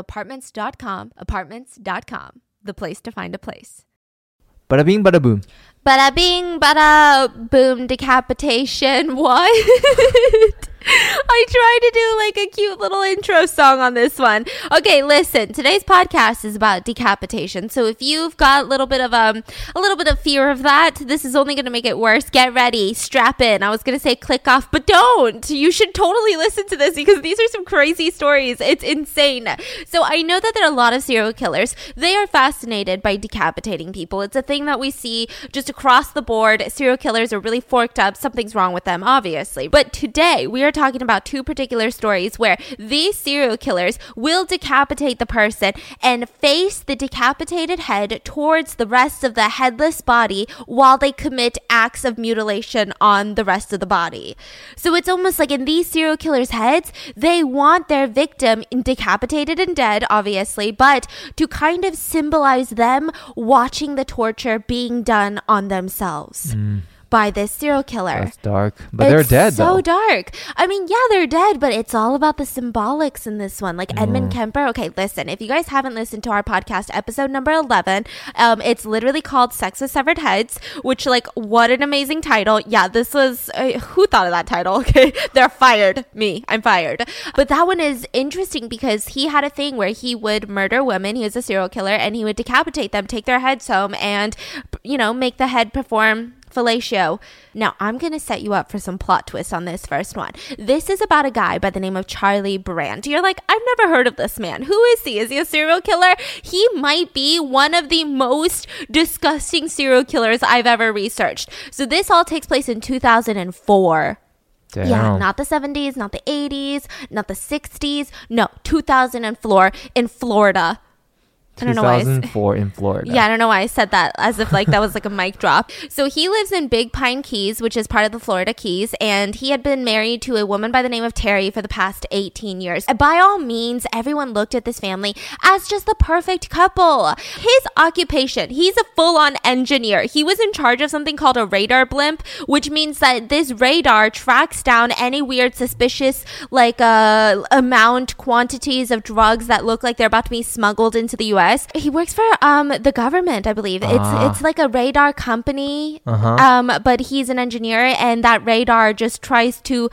apartments.com, apartments.com, the place to find a place. Bada bing, bada boom. Bada bing, bada boom, decapitation. What? I tried to do like a cute little intro song on this one. Okay, listen. Today's podcast is about decapitation. So if you've got a little bit of um a little bit of fear of that, this is only going to make it worse. Get ready, strap in. I was going to say click off, but don't. You should totally listen to this because these are some crazy stories. It's insane. So I know that there are a lot of serial killers. They are fascinated by decapitating people. It's a thing that we see just across the board. Serial killers are really forked up. Something's wrong with them, obviously. But today we are talking about two particular stories where these serial killers will decapitate the person and face the decapitated head towards the rest of the headless body while they commit acts of mutilation on the rest of the body. So it's almost like in these serial killers' heads, they want their victim decapitated and dead, obviously, but to kind of symbolize them watching the torture being done on themselves. Mm. By this serial killer. That's dark. But they're dead, So though. dark. I mean, yeah, they're dead, but it's all about the symbolics in this one. Like Edmund Kemper. Okay, listen. If you guys haven't listened to our podcast, episode number eleven, um, it's literally called "Sex with Severed Heads," which, like, what an amazing title. Yeah, this was uh, who thought of that title? Okay, they're fired. Me, I'm fired. But that one is interesting because he had a thing where he would murder women. He was a serial killer, and he would decapitate them, take their heads home, and you know, make the head perform fellatio. Now, I'm going to set you up for some plot twists on this first one. This is about a guy by the name of Charlie Brandt. You're like, I've never heard of this man. Who is he? Is he a serial killer? He might be one of the most disgusting serial killers I've ever researched. So, this all takes place in 2004. Damn. Yeah, not the 70s, not the 80s, not the 60s. No, 2004 in Florida. I don't know why. 2004 in Florida. yeah, I don't know why I said that as if like that was like a mic drop. So he lives in Big Pine Keys, which is part of the Florida Keys, and he had been married to a woman by the name of Terry for the past 18 years. By all means, everyone looked at this family as just the perfect couple. His occupation, he's a full-on engineer. He was in charge of something called a radar blimp, which means that this radar tracks down any weird suspicious like uh amount quantities of drugs that look like they're about to be smuggled into the US. He works for um the government, I believe. Ah. It's it's like a radar company. Uh-huh. Um but he's an engineer and that radar just tries to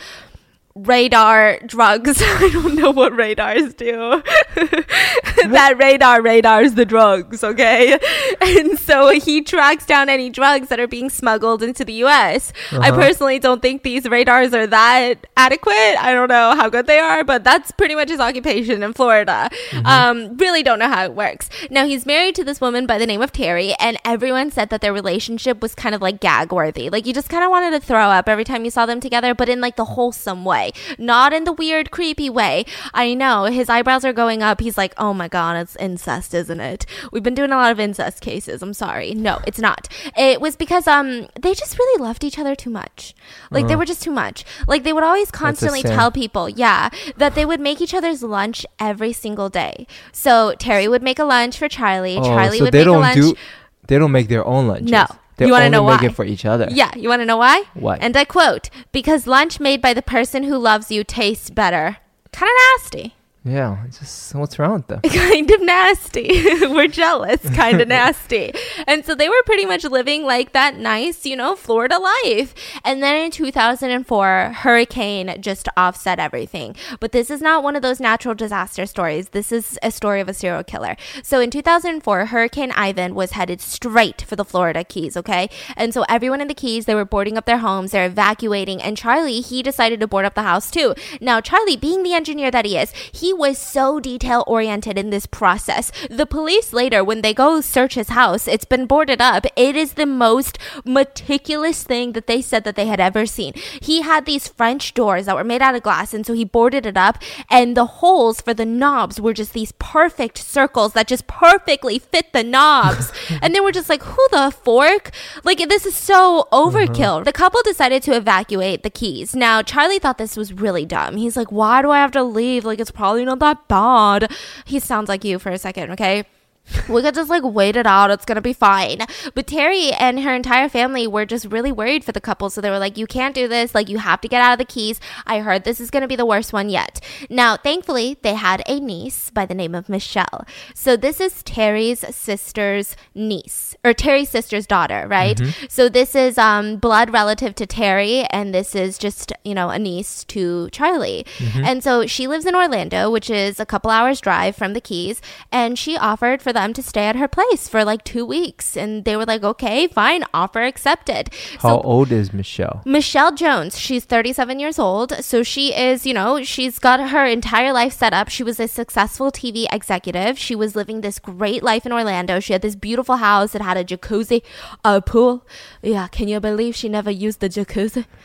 radar drugs. I don't know what radars do. that radar radars the drugs, okay? And so he tracks down any drugs that are being smuggled into the US. I Uh-huh. personally don't think these radars are that adequate. I don't know how good they are, but that's pretty much his occupation in Florida. Um, really don't know how it works. Now he's married to this woman by the name of Terry, and everyone said that their relationship was kind of like gag worthy. Like you just kind of wanted to throw up every time you saw them together, but in like the wholesome way, not in the weird, creepy way. I know his eyebrows are going up. He's like, oh my god, it's incest, isn't it? We've been doing a lot of incest cases. I'm sorry. No, it's not. It was because um they just really loved each other too much. Like they were just too much. Like they would always constantly tell people, yeah, that they would make each other's lunch every single day. So Terry would make a lunch for Charlie. Oh, Charlie so would make a lunch. do. They don't make their own lunches. No. They You wanna know make why? it for each other. Yeah, you want to know why? Why? And I quote, because lunch made by the person who loves you tastes better. Kind of nasty. Yeah, it's just what's wrong with them? kind of nasty. We're jealous, kind of nasty. And so they were pretty much living like that nice, you know, Florida life. And then in 2004, hurricane just offset everything. But this is not one of those natural disaster stories. This is a story of a serial killer. So in 2004, Hurricane Ivan was headed straight for the Florida Keys, okay? And so everyone in the Keys, they were boarding up their homes, they're evacuating, and Charlie, he decided to board up the house too. Now, Charlie, being the engineer that he is, he was so detail oriented in this process. The police later, when they go search his house, it's been boarded up. It is the most meticulous thing that they said that they had ever seen. He had these French doors that were made out of glass, and so he boarded it up, and the holes for the knobs were just these perfect circles that just perfectly fit the knobs. and they were just like, who the fork? Like, this is so overkill. Uh-huh. The couple decided to evacuate the keys. Now, Charlie thought this was really dumb. He's like, why do I have to leave? Like, it's probably not that bad. He sounds like you for a second, okay? We could just like wait it out. It's gonna be fine. But Terry and her entire family were just really worried for the couple. So they were like, you can't do this. Like, you have to get out of the keys. I heard this is gonna be the worst one yet. Now, thankfully, they had a niece by the name of Michelle. So this is Terry's sister's niece, or Terry's sister's daughter, right? So this is um, blood relative to Terry, and this is just, you know, a niece to Charlie. And so she lives in Orlando, which is a couple hours drive from the Keys, and she offered for them to stay at her place for like two weeks. And they were like, okay, fine, offer accepted. How old is Michelle? Michelle Jones, she's 37 years old. So she is, you know, she's got her entire life set up. She was a successful TV executive. She was living this great life in Orlando. She had this beautiful house. that had a jacuzzi, a pool. Yeah, can you believe she never used the jacuzzi?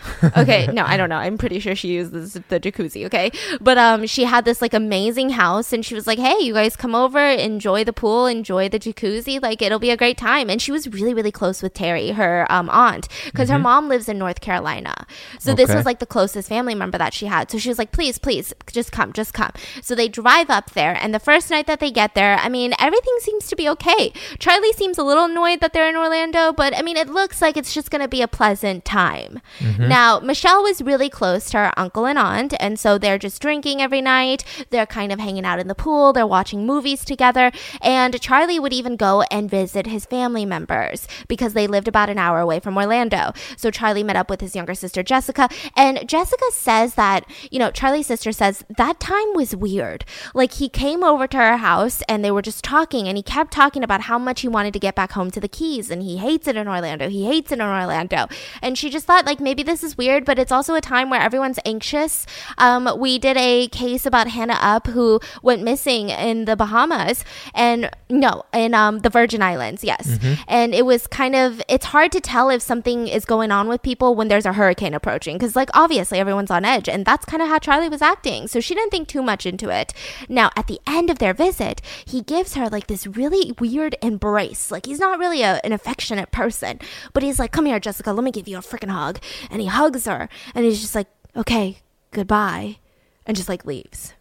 Okay, no, I don't know. I'm pretty sure she uses the jacuzzi, okay? But um she had this like amazing house and she was like, "Hey, you guys come over, enjoy the pool, enjoy the jacuzzi. Like it'll be a great time." And she was really really close with Terry, her um aunt, because her mom lives in North Carolina. So this was like the closest family member that she had. So she was like, "Please, please, just come, just come." So they drive up there and the first night that they get there, I mean, everything seems to be okay. Charlie seems a little annoyed that they're in Orlando, but I mean, it looks like it's just going to be a pleasant time. Now, Michelle was really close to her uncle and aunt, and so they're just drinking every night. They're kind of hanging out in the pool, they're watching movies together, and Charlie would even go and visit his family members because they lived about an hour away from Orlando. So Charlie met up with his younger sister Jessica, and Jessica says that, you know, Charlie's sister says that time was weird. Like he came over to her house and they were just talking and he kept talking about how much he wanted to get back home to the Keys and he hates it in Orlando. He hates it in Orlando. And she just thought like maybe this is weird, but it's also a time where everyone's anxious. Um, we did a case about Hannah Upp who went missing in the Bahamas and no, in um, the Virgin Islands, yes. And it was kind of it's hard to tell if something is going on with people when there's a hurricane approaching because like obviously everyone's on edge and that's kind of how Charlie was acting. So she didn't think too much into it. Now, at the end of their visit, he gives her like this really weird embrace. Like he's not really a, an affectionate person, but he's like, "Come here, Jessica, let me give you a freaking hug." And he hugs her and he's just like, "Okay, goodbye." And just like leaves.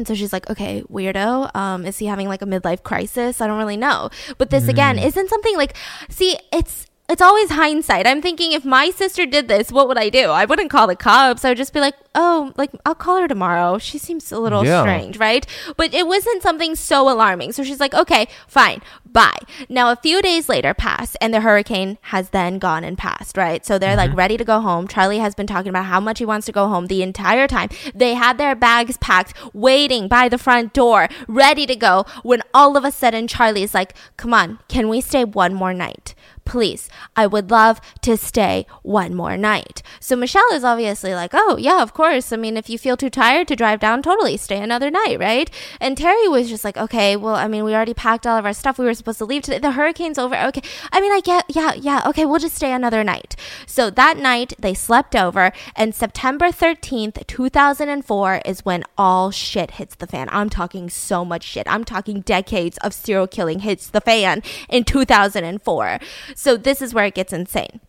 And so she's like, okay, weirdo. Um, is he having like a midlife crisis? I don't really know. But this again isn't something like, see, it's it's always hindsight. I'm thinking if my sister did this, what would I do? I wouldn't call the cops. I would just be like, oh, like I'll call her tomorrow. She seems a little Yeah. strange, right? But it wasn't something so alarming. So she's like, okay, fine, bye. Now a few days later pass, and the hurricane has then gone and passed, right? So they're like mm-hmm. ready to go home. Charlie has been talking about how much he wants to go home the entire time. They had their bags packed, waiting by the front door, ready to go. When all of a sudden, Charlie's like, come on, can we stay one more night? Please, I would love to stay one more night. So Michelle is obviously like, oh, yeah, of course. I mean, if you feel too tired to drive down, totally stay another night, right? And Terry was just like, okay, well, I mean, we already packed all of our stuff. We were supposed to leave today. The hurricane's over. Okay. I mean, I get, yeah, yeah, okay, we'll just stay another night. So that night, they slept over, and September 13th, 2004 is when all shit hits the fan. I'm talking so much shit. I'm talking decades of serial killing hits the fan in 2004. So this is where it gets insane.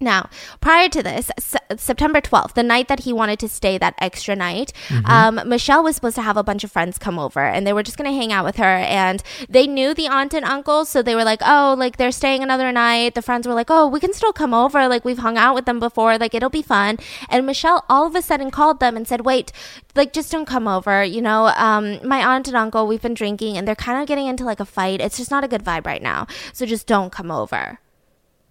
Now, prior to this, S- September 12th, the night that he wanted to stay that extra night, um, Michelle was supposed to have a bunch of friends come over and they were just going to hang out with her. And they knew the aunt and uncle. So they were like, oh, like they're staying another night. The friends were like, oh, we can still come over. Like we've hung out with them before. Like it'll be fun. And Michelle all of a sudden called them and said, wait, like just don't come over. You know, um, my aunt and uncle, we've been drinking and they're kind of getting into like a fight. It's just not a good vibe right now. So just don't come over.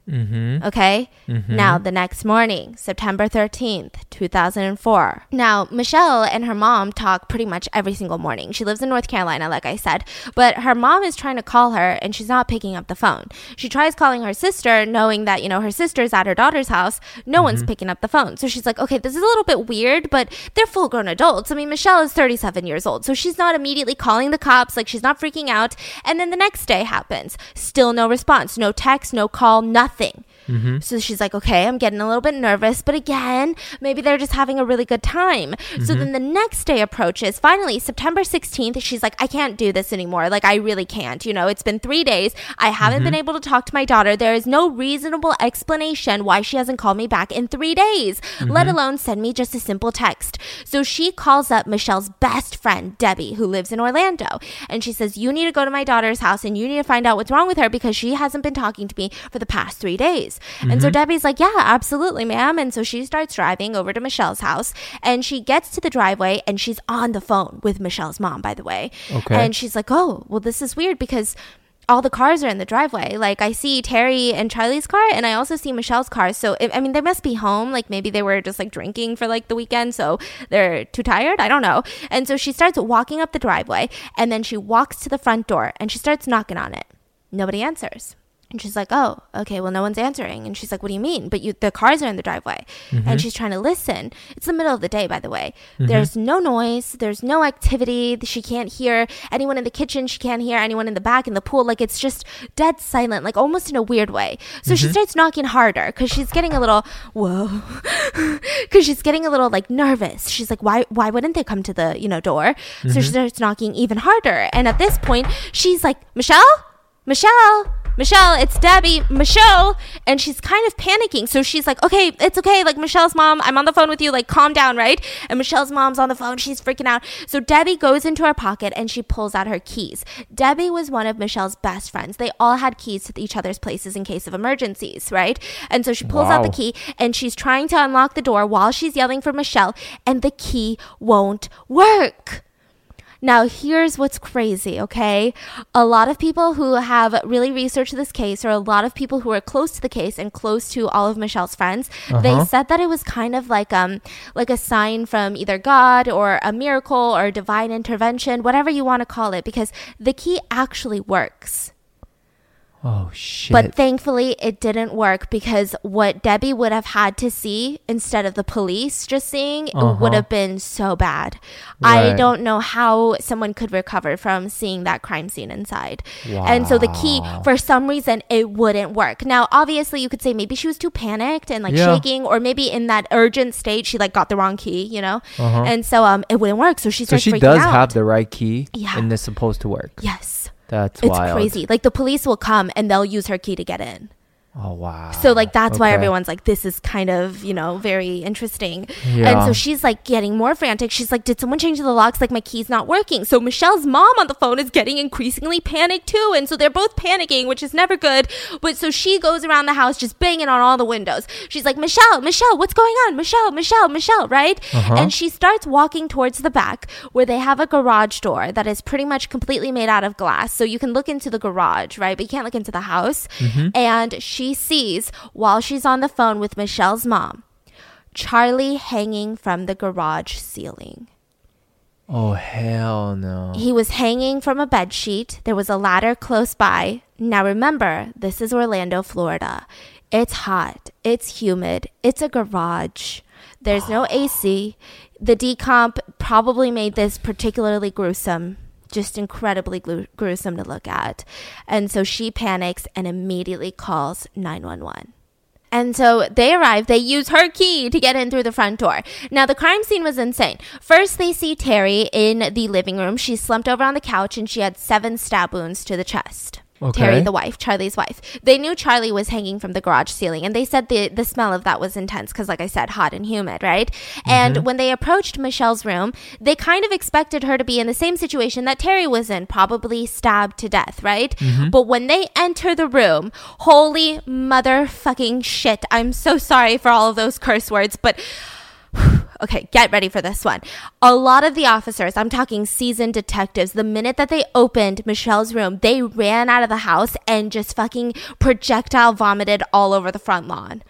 Mm-hmm. Okay. Now, the next morning, September 13th, 2004. Now, Michelle and her mom talk pretty much every single morning. She lives in North Carolina, like I said, but her mom is trying to call her and she's not picking up the phone. She tries calling her sister, knowing that, you know, her sister's at her daughter's house. No one's picking up the phone. So she's like, okay, this is a little bit weird, but they're full grown adults. I mean, Michelle is 37 years old, so she's not immediately calling the cops, like, she's not freaking out. And then the next day happens. Still no response, no text, no call, nothing nothing. Mm-hmm. So she's like, okay, I'm getting a little bit nervous, but again, maybe they're just having a really good time. So mm-hmm. then the next day approaches. Finally, September 16th, she's like, I can't do this anymore. Like, I really can't. You know, it's been three days. I haven't been mm-hmm. able to talk to my daughter. There is no reasonable explanation why she hasn't called me back in three days, let alone send me just a simple text. So she calls up Michelle's best friend, Debbie, who lives in Orlando. And she says, You need to go to my daughter's house and you need to find out what's wrong with her because she hasn't been talking to me for the past three days. And so mm-hmm. Debbie's like, Yeah, absolutely, ma'am. And so she starts driving over to Michelle's house and she gets to the driveway and she's on the phone with Michelle's mom, by the way. Okay. And she's like, Oh, well, this is weird because all the cars are in the driveway. Like I see Terry and Charlie's car, and I also see Michelle's car. So I mean, they must be home. Like maybe they were just like drinking for like the weekend, so they're too tired. I don't know. And so she starts walking up the driveway, and then she walks to the front door, and she starts knocking on it. Nobody answers. And she's like, "Oh, okay. Well, no one's answering." And she's like, "What do you mean?" But you, the cars are in the driveway, and mm-hmm. she's trying to listen. It's the middle of the day, by the way. Mm-hmm. There's no noise. There's no activity. She can't hear anyone in the kitchen. She can't hear anyone in the back in the pool. Like it's just dead silent, like almost in a weird way. So she mm-hmm. starts knocking harder because she's getting a little whoa, because she's getting a little like nervous. She's like, "Why? Why wouldn't they come to the you know door?" So she starts knocking even harder. And at this point, she's like, "Michelle." Michelle, Michelle, it's Debbie, Michelle. And she's kind of panicking. So she's like, okay, it's okay. Like, Michelle's mom, I'm on the phone with you. Like, calm down, right? And Michelle's mom's on the phone. She's freaking out. So Debbie goes into her pocket and she pulls out her keys. Debbie was one of Michelle's best friends. They all had keys to each other's places in case of emergencies, right? And so she pulls out the key and she's trying to unlock the door while she's yelling for Michelle, and the key won't work. Now, here's what's crazy, okay? A lot of people who have really researched this case, or a lot of people who are close to the case and close to all of Michelle's friends, they Uh-huh. said that it was kind of like um like a sign from either God or a miracle or divine intervention, whatever you want to call it, because the key actually works. Oh shit. But thankfully, it didn't work because what Debbie would have had to see instead of the police just seeing it would Uh-huh. have been so bad. I don't know how someone could recover from seeing that crime scene inside. And so the key, for some reason, it wouldn't work. Now, obviously, you could say maybe she was too panicked and like Yeah. shaking, or maybe in that urgent state, she like got the wrong key, you know? Uh-huh. And so um, it wouldn't work. So she so she does out. have the right key, Yeah. and it's supposed to work. yes. That's It's wild. crazy. Like the police will come and they'll use her key to get in. Oh wow. So like that's why everyone's like this is kind of, you know, very interesting. Yeah. And so she's like getting more frantic. She's like did someone change the locks like my key's not working. So Michelle's mom on the phone is getting increasingly panicked too. And so they're both panicking, which is never good. But so she goes around the house just banging on all the windows. She's like, "Michelle, Michelle, what's going on? Michelle, Michelle, Michelle," right? Uh-huh. And she starts walking towards the back where they have a garage door that is pretty much completely made out of glass. So you can look into the garage, right? But you can't look into the house. And she sees while she's on the phone with Michelle's mom, Charlie hanging from the garage ceiling. Oh hell no. He was hanging from a bed sheet. There was a ladder close by. Now remember, this is Orlando, Florida. It's hot. It's humid. It's a garage. There's no AC. The decomp probably made this particularly gruesome. Just incredibly gruesome to look at. And so she panics and immediately calls 911. And so they arrive, they use her key to get in through the front door. Now, the crime scene was insane. First, they see Terry in the living room. She's slumped over on the couch and she had seven stab wounds to the chest. Terry, the wife, Charlie's wife. They knew Charlie was hanging from the garage ceiling, and they said the the smell of that was intense because, like I said, hot and humid, right? And mm-hmm. when they approached Michelle's room, they kind of expected her to be in the same situation that Terry was in, probably stabbed to death, right? Mm-hmm. But when they enter the room, holy motherfucking shit! I'm so sorry for all of those curse words, but okay, get ready for this one. A lot of the officers, I'm talking seasoned detectives, the minute that they opened Michelle's room, they ran out of the house and just fucking projectile vomited all over the front lawn.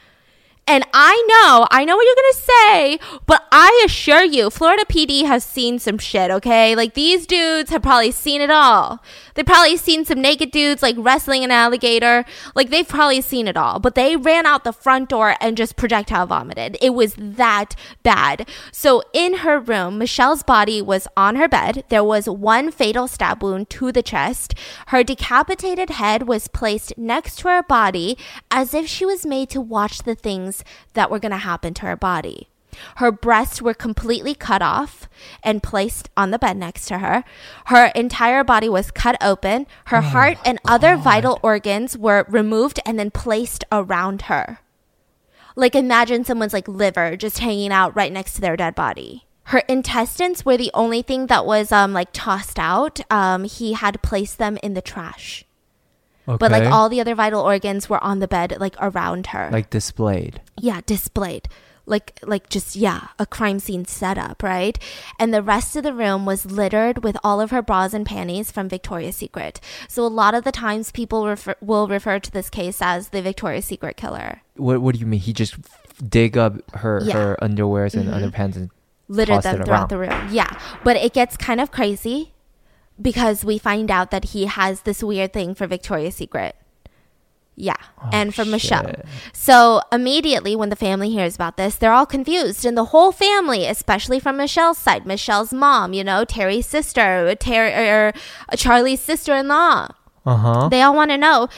And I know, I know what you're gonna say, but I assure you, Florida PD has seen some shit, okay? Like these dudes have probably seen it all. They've probably seen some naked dudes like wrestling an alligator. Like they've probably seen it all. But they ran out the front door and just projectile vomited. It was that bad. So in her room, Michelle's body was on her bed. There was one fatal stab wound to the chest. Her decapitated head was placed next to her body as if she was made to watch the things that were going to happen to her body. Her breasts were completely cut off and placed on the bed next to her. Her entire body was cut open. Her heart and other vital organs were removed and then placed around her. Like imagine someone's like liver just hanging out right next to their dead body. Her intestines were the only thing that was um like tossed out. Um he had placed them in the trash. Okay. But like all the other vital organs were on the bed like around her. like displayed. yeah, displayed. Like like just yeah, a crime scene setup, right? And the rest of the room was littered with all of her bras and panties from Victoria's Secret. So a lot of the times people refer, will refer to this case as the Victoria's Secret killer. What What do you mean? He just dig up her Yeah. her underwears and Mhm. underpants and littered them throughout the room. Yeah. But it gets kind of crazy because we find out that he has this weird thing for Victoria's Secret. Yeah. and for Michelle. Oh. So immediately when the family hears about this, they're all confused. And the whole family, especially from Michelle's side, Michelle's mom, you know, Terry's sister, Terry, or Charlie's sister in law, Uh huh. they all want to know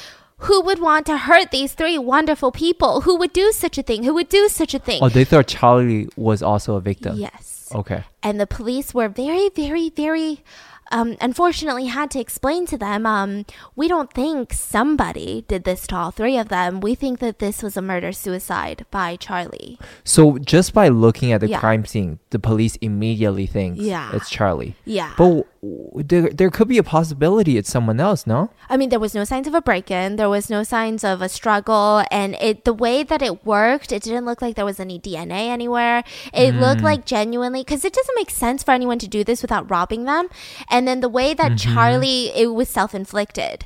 who would want to hurt these three wonderful people? Who would do such a thing? Who would do such a thing? Oh, they thought Charlie was also a victim. yes. Okay. and the police were very, very, very, um, unfortunately, had to explain to them, um, we don't think somebody did this to all three of them. We think that this was a murder suicide by Charlie. So just by looking at the Yeah. crime scene, the police immediately thinks Yeah. it's Charlie. Yeah. But there, there could be a possibility it's someone else, no? I mean, there was no signs of a break-in. There was no signs of a struggle, and it the way that it worked, it didn't look like there was any DNA anywhere. It looked like genuinely because it doesn't make sense for anyone to do this without robbing them. And then the way that mm-hmm. Charlie, it was self-inflicted.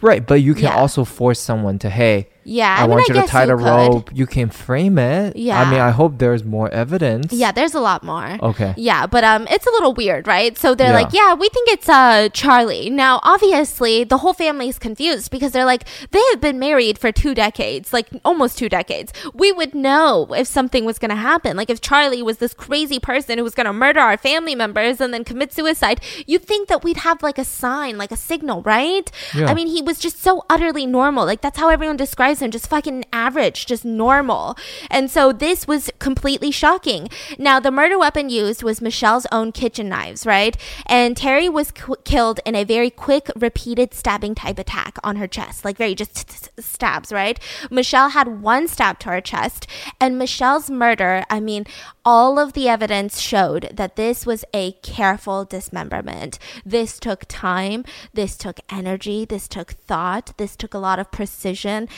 Right, but you can Yeah. also force someone to, hey, Yeah, I, I, mean, want I you to tie you the could. rope. You can frame it. Yeah. I mean, I hope there's more evidence. Yeah, there's a lot more. Okay. Yeah, but um, it's a little weird, right? So they're Yeah. like, yeah, we think it's uh Charlie. Now, obviously, the whole family is confused because they're like, they have been married for two decades, like almost two decades. We would know if something was gonna happen. Like if Charlie was this crazy person who was gonna murder our family members and then commit suicide, you'd think that we'd have like a sign, like a signal, right? Yeah. I mean, he was just so utterly normal. Like that's how everyone describes him, just fucking average, just normal. And so this was completely shocking. Now, the murder weapon used was Michelle's own kitchen knives, right? And Terry was qu- killed in a very quick, repeated stabbing type attack on her chest, like very just stabs, right? Michelle had one stab to her chest, and Michelle's murder, I mean, all of the evidence showed that this was a careful dismemberment. This took time, this took energy, this took thought, this took a lot of precision.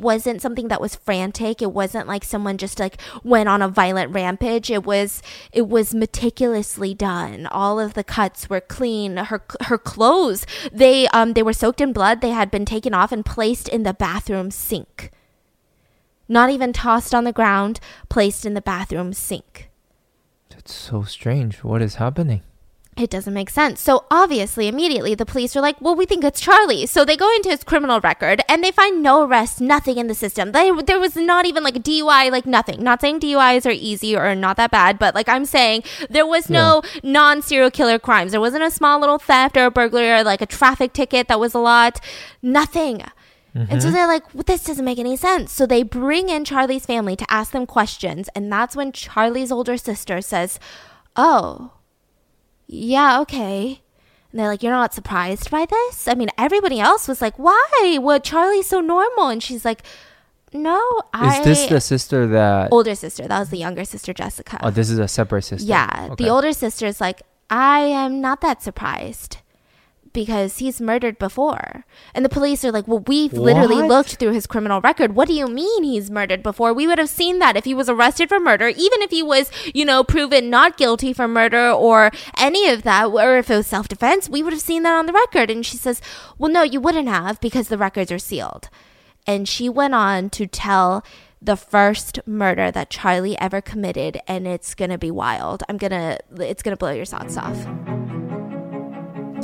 Wasn't something that was frantic. It wasn't like someone just like went on a violent rampage. It was it was meticulously done. All of the cuts were clean. Her her clothes, they um they were soaked in blood. They had been taken off and placed in the bathroom sink. Not even tossed on the ground, placed in the bathroom sink. That's so strange. What is happening? It doesn't make sense. So obviously, immediately the police are like, "Well, we think it's Charlie." So they go into his criminal record and they find no arrests, nothing in the system. They, there was not even like a DUI, like nothing. Not saying DUIs are easy or not that bad, but like I'm saying, there was no non-serial killer crimes. There wasn't a small little theft or a burglary or like a traffic ticket that was a lot. Nothing. And so mm-hmm. they're like, well, this doesn't make any sense. So they bring in Charlie's family to ask them questions. And that's when Charlie's older sister says, Oh, yeah, okay. And they're like, You're not surprised by this? I mean, everybody else was like, Why? Well, Charlie's so normal. And she's like, No, I. Is this the sister that? older sister? That was the younger sister, Jessica. Oh, this is a separate sister. Yeah, Okay. the older sister is like, I am not that surprised because he's murdered before. And the police are like, Well, we've literally looked through his criminal record. What do you mean he's murdered before? We would have seen that if he was arrested for murder, even if he was, you know, proven not guilty for murder or any of that, or if it was self defense, we would have seen that on the record. And she says, Well, no, you wouldn't have because the records are sealed. And she went on to tell the first murder that Charlie ever committed, and it's gonna be wild. I'm gonna, it's gonna blow your socks off.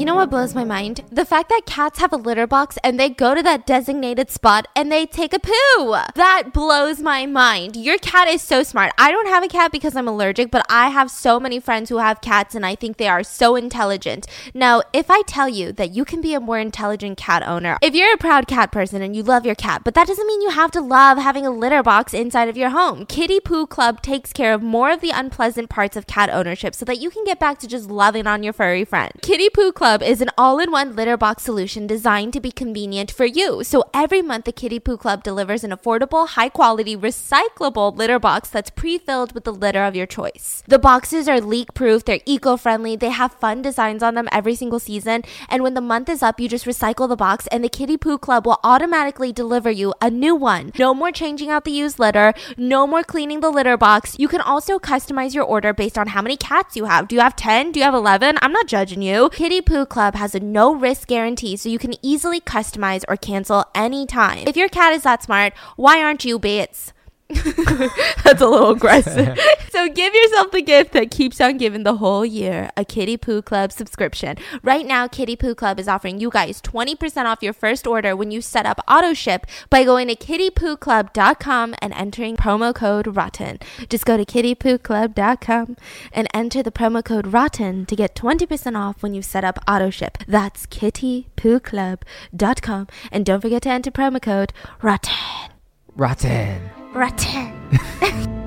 You know what blows my mind? The fact that cats have a litter box and they go to that designated spot and they take a poo. That blows my mind. Your cat is so smart. I don't have a cat because I'm allergic, but I have so many friends who have cats and I think they are so intelligent. Now, if I tell you that you can be a more intelligent cat owner, if you're a proud cat person and you love your cat, but that doesn't mean you have to love having a litter box inside of your home. Kitty Poo Club takes care of more of the unpleasant parts of cat ownership so that you can get back to just loving on your furry friend. Kitty Poo Club is an all in one litter box solution designed to be convenient for you. So every month, the Kitty Poo Club delivers an affordable, high quality, recyclable litter box that's pre filled with the litter of your choice. The boxes are leak proof, they're eco friendly, they have fun designs on them every single season. And when the month is up, you just recycle the box, and the Kitty Poo Club will automatically deliver you a new one. No more changing out the used litter, no more cleaning the litter box. You can also customize your order based on how many cats you have. Do you have 10? Do you have 11? I'm not judging you. Kitty Poo Club has a no risk guarantee, so you can easily customize or cancel anytime. If your cat is that smart, why aren't you, Bates? That's a little aggressive. so give yourself the gift that keeps on giving the whole year a Kitty Poo Club subscription. Right now, Kitty Poo Club is offering you guys 20% off your first order when you set up auto ship by going to kittypooclub.com and entering promo code ROTTEN. Just go to kittypooclub.com and enter the promo code ROTTEN to get 20% off when you set up auto ship. That's kittypooclub.com and don't forget to enter promo code ROTTEN. Rotten. Rotten.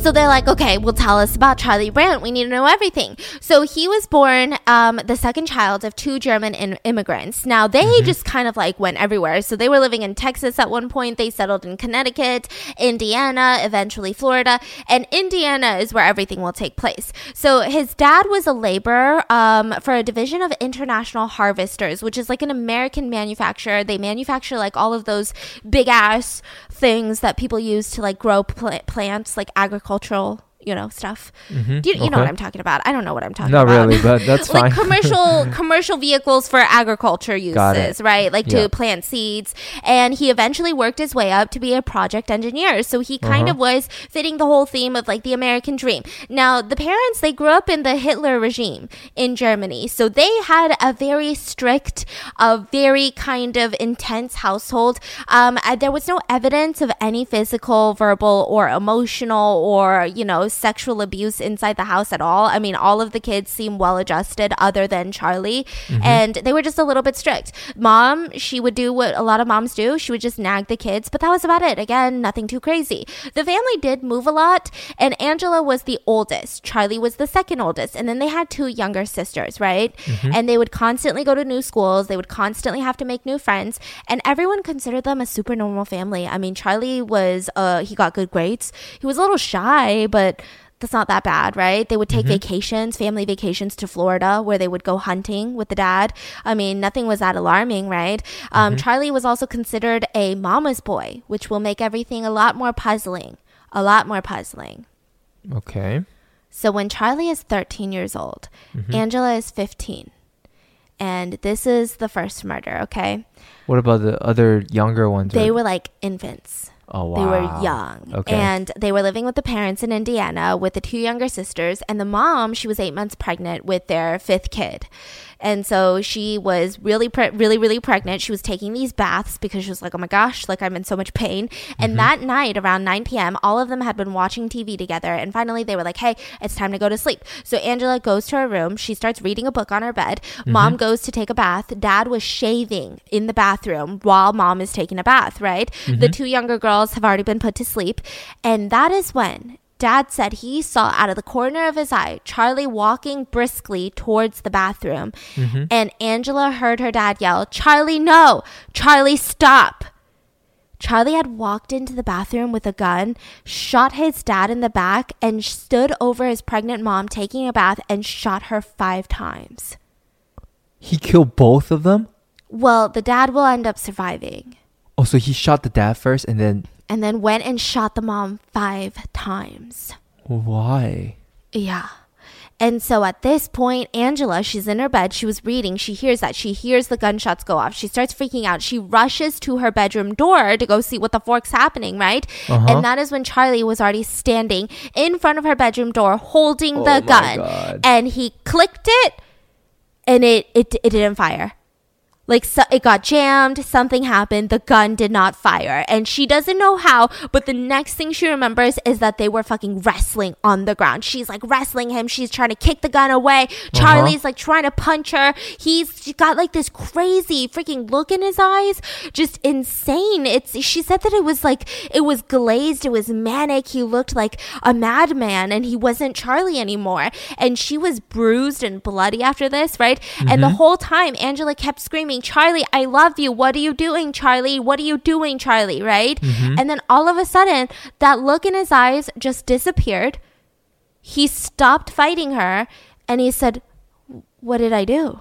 So they're like, okay, well, tell us about Charlie Brandt. We need to know everything. So he was born um, the second child of two German in- immigrants. Now, they just kind of like went everywhere. So they were living in Texas at one point. They settled in Connecticut, Indiana, eventually Florida. And Indiana is where everything will take place. So his dad was a laborer um, for a division of International Harvesters, which is like an American manufacturer. They manufacture like all of those big ass things that people use to like grow pl- plants, like agricultural, you know, stuff. Mhm, Do you, you know what I'm talking about? I don't know what I'm talking Not about. Not really, but that's like fine. commercial commercial vehicles for agriculture uses, right? Like to plant seeds. And he eventually worked his way up to be a project engineer. So he kind Uh-huh. of was fitting the whole theme of like the American dream. Now, the parents, they grew up in the Hitler regime in Germany. So they had a very strict, a very kind of intense household. Um, uh, there was no evidence of any physical, verbal, or emotional or, you know, sexual abuse inside the house at all. I mean, all of the kids seem well adjusted other than Charlie. And they were just a little bit strict. Mom, she would do what a lot of moms do. She would just nag the kids, but that was about it. Again, nothing too crazy. The family did move a lot, and Angela was the oldest. Charlie was the second oldest. And then they had two younger sisters, right? And they would constantly go to new schools. They would constantly have to make new friends. And everyone considered them a super normal family. I mean, Charlie was, uh, he got good grades. He was a little shy, but that's not that bad, right? They would take mm-hmm. vacations, family vacations to Florida where they would go hunting with the dad. I mean, nothing was that alarming, right? Um, mm-hmm. Charlie was also considered a mama's boy, which will make everything a lot more puzzling. A lot more puzzling. Okay. So when Charlie is 13 years old, mm-hmm. Angela is 15. And this is the first murder, okay? What about the other younger ones? They were like infants. Oh wow. They were young. Okay. And they were living with the parents in Indiana with the two younger sisters. And the mom, she was eight months pregnant with their fifth kid. And so she was really, pre- really, really pregnant. She was taking these baths because she was like, oh my gosh, like I'm in so much pain. And mm-hmm. that night, around 9 p.m., all of them had been watching TV together. And finally, they were like, hey, it's time to go to sleep. So Angela goes to her room. She starts reading a book on her bed. Mm-hmm. Mom goes to take a bath. Dad was shaving in the bathroom while mom is taking a bath, right? Mm-hmm. The two younger girls have already been put to sleep. And that is when dad said he saw out of the corner of his eye Charlie walking briskly towards the bathroom. Mm-hmm. And Angela heard her dad yell, Charlie, no! Charlie, stop! Charlie had walked into the bathroom with a gun, shot his dad in the back, and stood over his pregnant mom taking a bath and shot her five times. He killed both of them? Well, the dad will end up surviving. Oh, so he shot the dad first and then And then went and shot the mom five times. why? Yeah. And so at this point, Angela, she's in her bed. She was reading. She hears that. She hears the gunshots go off. She starts freaking out. She rushes to her bedroom door to go see what the fork's happening, right? Uh-huh. And that is when Charlie was already standing in front of her bedroom door holding Oh the gun. God. And he clicked it and it, it, it didn't fire. Like so, it got jammed, something happened, the gun did not fire. And she doesn't know how, but the next thing she remembers is that they were fucking wrestling on the ground. She's like wrestling him, she's trying to kick the gun away. Uh-huh. Charlie's like trying to punch her. He's got like this crazy freaking look in his eyes, just insane. It's she said that it was like it was glazed, it was manic. He looked like a madman and he wasn't Charlie anymore. And she was bruised and bloody after this, right? And the mm-hmm. whole time Angela kept screaming, Charlie, I love you. What are you doing, Charlie? What are you doing, Charlie? Right? And then all of a sudden, that look in his eyes just disappeared. He stopped fighting her and he said, What did I do?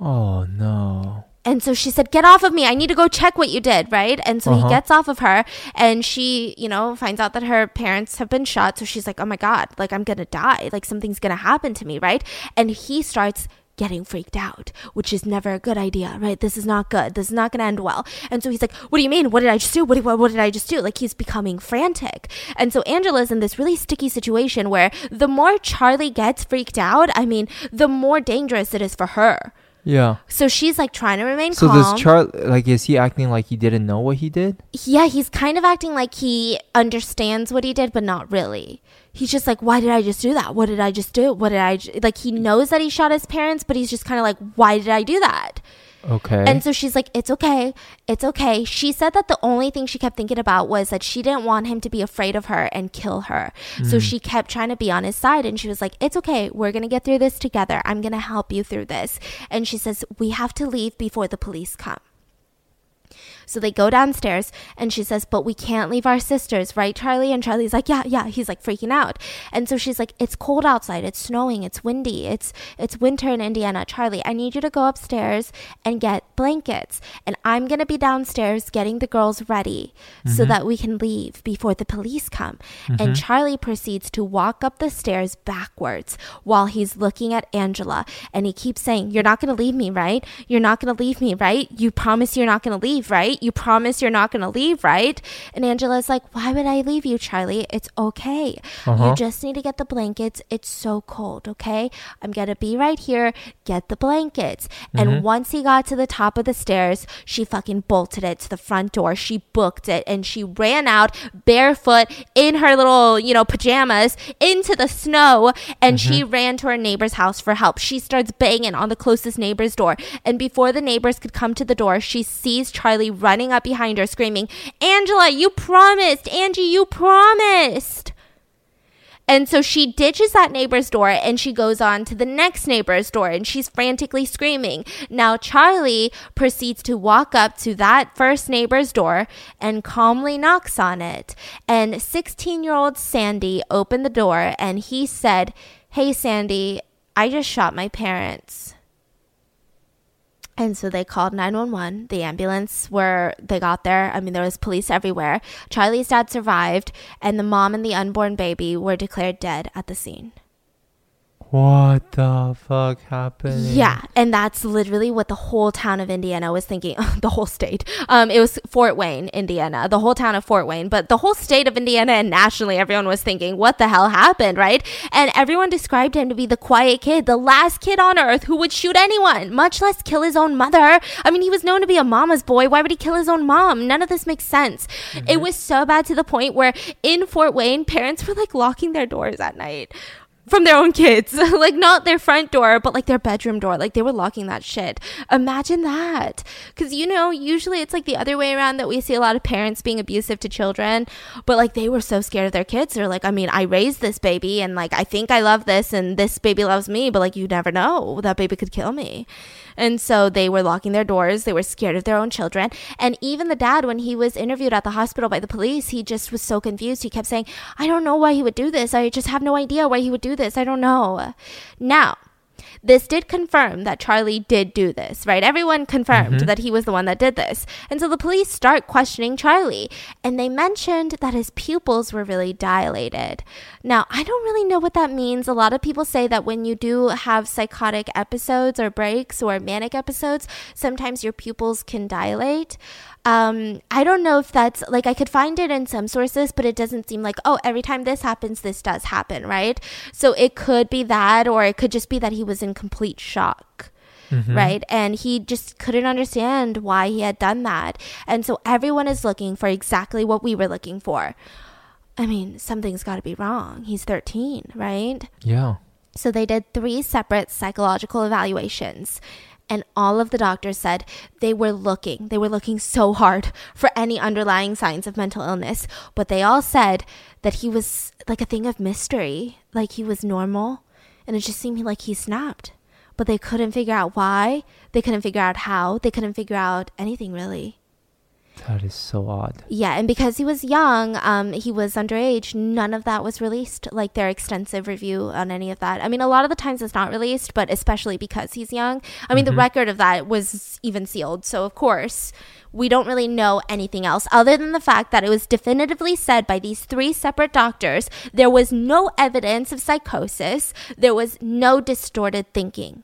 Oh no. And so she said, Get off of me. I need to go check what you did, right? And so Uh-huh. he gets off of her and she, you know, finds out that her parents have been shot. So she's like, Oh my God, like I'm going to die. Like something's going to happen to me, right? And he starts getting freaked out, which is never a good idea, right? This is not good. This is not going to end well. And so he's like, What do you mean? What did I just do? What, what, what did I just do? Like he's becoming frantic. And so Angela's in this really sticky situation where the more Charlie gets freaked out, I mean, the more dangerous it is for her. Yeah. So she's like trying to remain So calm. does Char like is he acting like he didn't know what he did? yeah, he's kind of acting like he understands what he did, but not really. He's just like, why did I just do that? What did I just do? What did I j-? like? He knows that he shot his parents, but he's just kind of like, why did I do that? Okay. And so she's like, it's okay. It's okay. She said that the only thing she kept thinking about was that she didn't want him to be afraid of her and kill her. So mm. she kept trying to be on his side. And she was like, it's okay. We're going to get through this together. I'm going to help you through this. And she says, we have to leave before the police come. So they go downstairs and she says, But we can't leave our sisters, right, Charlie? And Charlie's like, Yeah, yeah. He's like freaking out. And so she's like, It's cold outside, it's snowing, it's windy, it's it's winter in Indiana. Charlie, I need you to go upstairs and get blankets. And I'm gonna be downstairs getting the girls ready so mm-hmm. that we can leave before the police come. And mm-hmm. Charlie proceeds to walk up the stairs backwards while he's looking at Angela and he keeps saying, You're not gonna leave me, right? You're not gonna leave me, right? You promise you're not gonna leave, right? You promise you're not gonna leave, right? And Angela's like, Why would I leave you, Charlie? It's okay. Uh-huh. You just need to get the blankets. It's so cold, okay? I'm gonna be right here. Get the blankets. And once he got to the top of the stairs, she fucking bolted it to the front door. She booked it and she ran out barefoot in her little, you know, pajamas into the snow and she ran to her neighbor's house for help. She starts banging on the closest neighbor's door. And before the neighbors could come to the door, she sees Charlie running up behind her screaming, Angela, you promised! Angie, you promised! And so she ditches that neighbor's door and she goes on to the next neighbor's door and she's frantically screaming. Now, Charlie proceeds to walk up to that first neighbor's door and calmly knocks on it. And 16 year old Sandy opened the door and he said, Hey, Sandy, I just shot my parents. And so they called 911. The ambulance where they got there. I mean there was police everywhere. Charlie's dad survived and the mom and the unborn baby were declared dead at the scene. What the fuck happened? Yeah, and that's literally what the whole town of Indiana was thinking. the whole state. Um, it was Fort Wayne, Indiana. The whole town of Fort Wayne, but the whole state of Indiana and nationally, everyone was thinking, "What the hell happened?" Right? And everyone described him to be the quiet kid, the last kid on earth who would shoot anyone, much less kill his own mother. I mean, he was known to be a mama's boy. Why would he kill his own mom? None of this makes sense. It was so bad to the point where in Fort Wayne, parents were like locking their doors at night from their own kids. like not their front door, but like their bedroom door. Like they were locking that shit. Imagine that. Cuz you know, usually it's like the other way around that we see a lot of parents being abusive to children, but like they were so scared of their kids. They're like, I mean, I raised this baby and like I think I love this and this baby loves me, but like you never know. That baby could kill me. And so they were locking their doors. They were scared of their own children. And even the dad, when he was interviewed at the hospital by the police, he just was so confused. He kept saying, I don't know why he would do this. I just have no idea why he would do this. I don't know. Now, this did confirm that Charlie did do this, right? Everyone confirmed Mhm. that he was the one that did this. And so the police start questioning Charlie, and they mentioned that his pupils were really dilated. Now, I don't really know what that means. A lot of people say that when you do have psychotic episodes or breaks or manic episodes, sometimes your pupils can dilate. Um, I don't know if that's like I could find it in some sources, but it doesn't seem like, oh, every time this happens, this does happen, right? So it could be that, or it could just be that he was in complete shock. Mhm. Right. And he just couldn't understand why he had done that. And so everyone is looking for exactly what we were looking for. I mean, something's got to be wrong. He's 13, right? Yeah. So they did three separate psychological evaluations. And all of the doctors said they were looking, they were looking so hard for any underlying signs of mental illness. But they all said that he was like a thing of mystery, like he was normal. And it just seemed like he snapped. But they couldn't figure out why. They couldn't figure out how. They couldn't figure out anything really. That is so odd. Yeah, and because he was young, um, he was underage, none of that was released, like their extensive review on any of that. I mean, a lot of the times it's not released, but especially because he's young. I mean, the Mhm. record of that was even sealed. So, of course, we don't really know anything else other than the fact that it was definitively said by these three separate doctors there was no evidence of psychosis, there was no distorted thinking.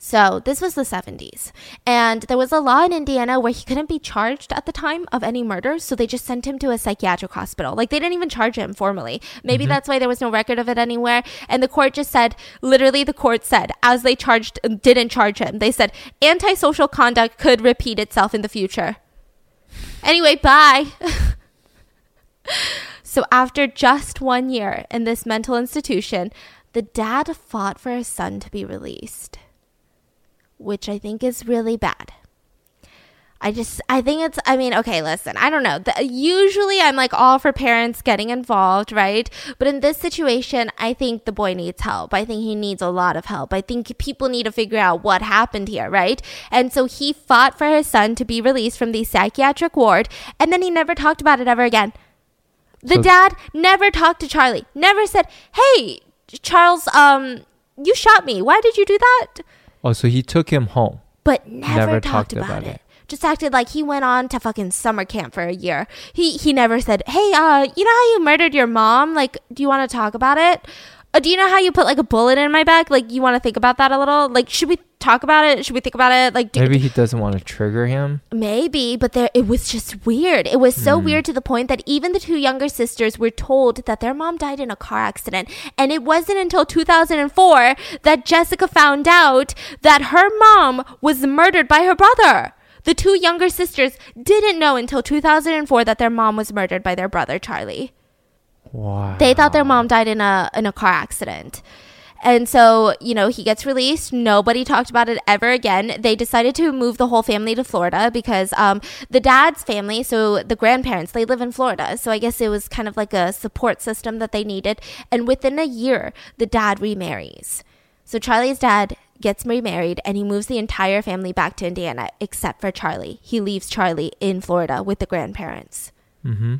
So, this was the 70s. And there was a law in Indiana where he couldn't be charged at the time of any murder. So, they just sent him to a psychiatric hospital. Like, they didn't even charge him formally. Maybe Mhm. that's why there was no record of it anywhere. And the court just said, literally, the court said, as they charged, didn't charge him, they said, antisocial conduct could repeat itself in the future. Anyway, bye. so, after just one year in this mental institution, the dad fought for his son to be released which I think is really bad. I just, I think it's, I mean, okay, listen, I don't know. The, usually I'm like all for parents getting involved, right? But in this situation, I think the boy needs help. I think he needs a lot of help. I think people need to figure out what happened here, right? And so he fought for his son to be released from the psychiatric ward, and then he never talked about it ever again. The So- dad never talked to Charlie, never said, hey, Charles, um, you shot me. Why did you do that? Oh, so he took him home. but never, Never talked, talked about, about it. it. Just acted like he went on to fucking summer camp for a year. He he never said, "Hey, uh, you know how you murdered your mom? Like, do you want to talk about it? Uh, do you know how you put like a bullet in my back? Like, you want to think about that a little? Like, should we talk about it? Should we think about it? Like, do, Maybe he doesn't want to trigger him. Maybe, but there it was just weird. It was so Mm. weird to the point that even the two younger sisters were told that their mom died in a car accident. And it wasn't until 2004 that Jessica found out that her mom was murdered by her brother. The two younger sisters didn't know until 2004 that their mom was murdered by their brother Charlie. Wow. They thought their mom died in a in a car accident. And so, you know, he gets released. Nobody talked about it ever again. They decided to move the whole family to Florida because um, the dad's family, so the grandparents, they live in Florida. So I guess it was kind of like a support system that they needed. And within a year, the dad remarries. So Charlie's dad gets remarried and he moves the entire family back to Indiana except for Charlie. He leaves Charlie in Florida with the grandparents. Mm-hmm.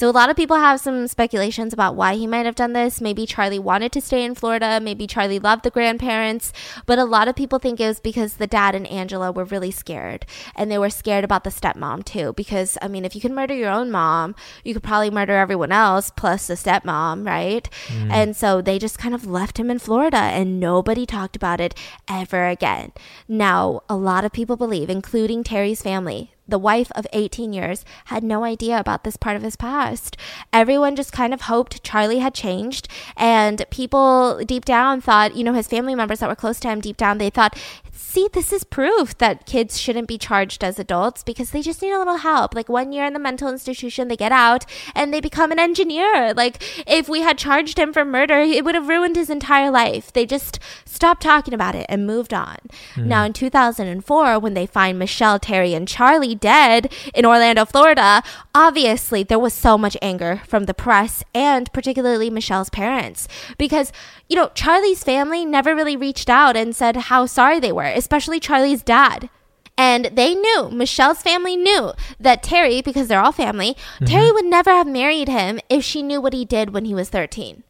So a lot of people have some speculations about why he might have done this. Maybe Charlie wanted to stay in Florida. Maybe Charlie loved the grandparents. But a lot of people think it was because the dad and Angela were really scared. And they were scared about the stepmom too. Because, I mean, if you can murder your own mom, you could probably murder everyone else plus the stepmom, right? Mm. And so they just kind of left him in Florida and nobody talked about it ever again. Now, a lot of people believe, including Terry's family, the wife of 18 years, had no idea about this part of his past. Everyone just kind of hoped Charlie had changed, and people deep down thought, you know, his family members that were close to him deep down, they thought See, this is proof that kids shouldn't be charged as adults because they just need a little help. Like one year in the mental institution, they get out and they become an engineer. Like if we had charged him for murder, it would have ruined his entire life. They just stopped talking about it and moved on. Hmm. Now, in 2004, when they find Michelle, Terry, and Charlie dead in Orlando, Florida, obviously there was so much anger from the press and particularly Michelle's parents because, you know, Charlie's family never really reached out and said how sorry they were, especially Charlie's dad. And they knew, Michelle's family knew that Terry, because they're all family, mm-hmm. Terry would never have married him if she knew what he did when he was 13.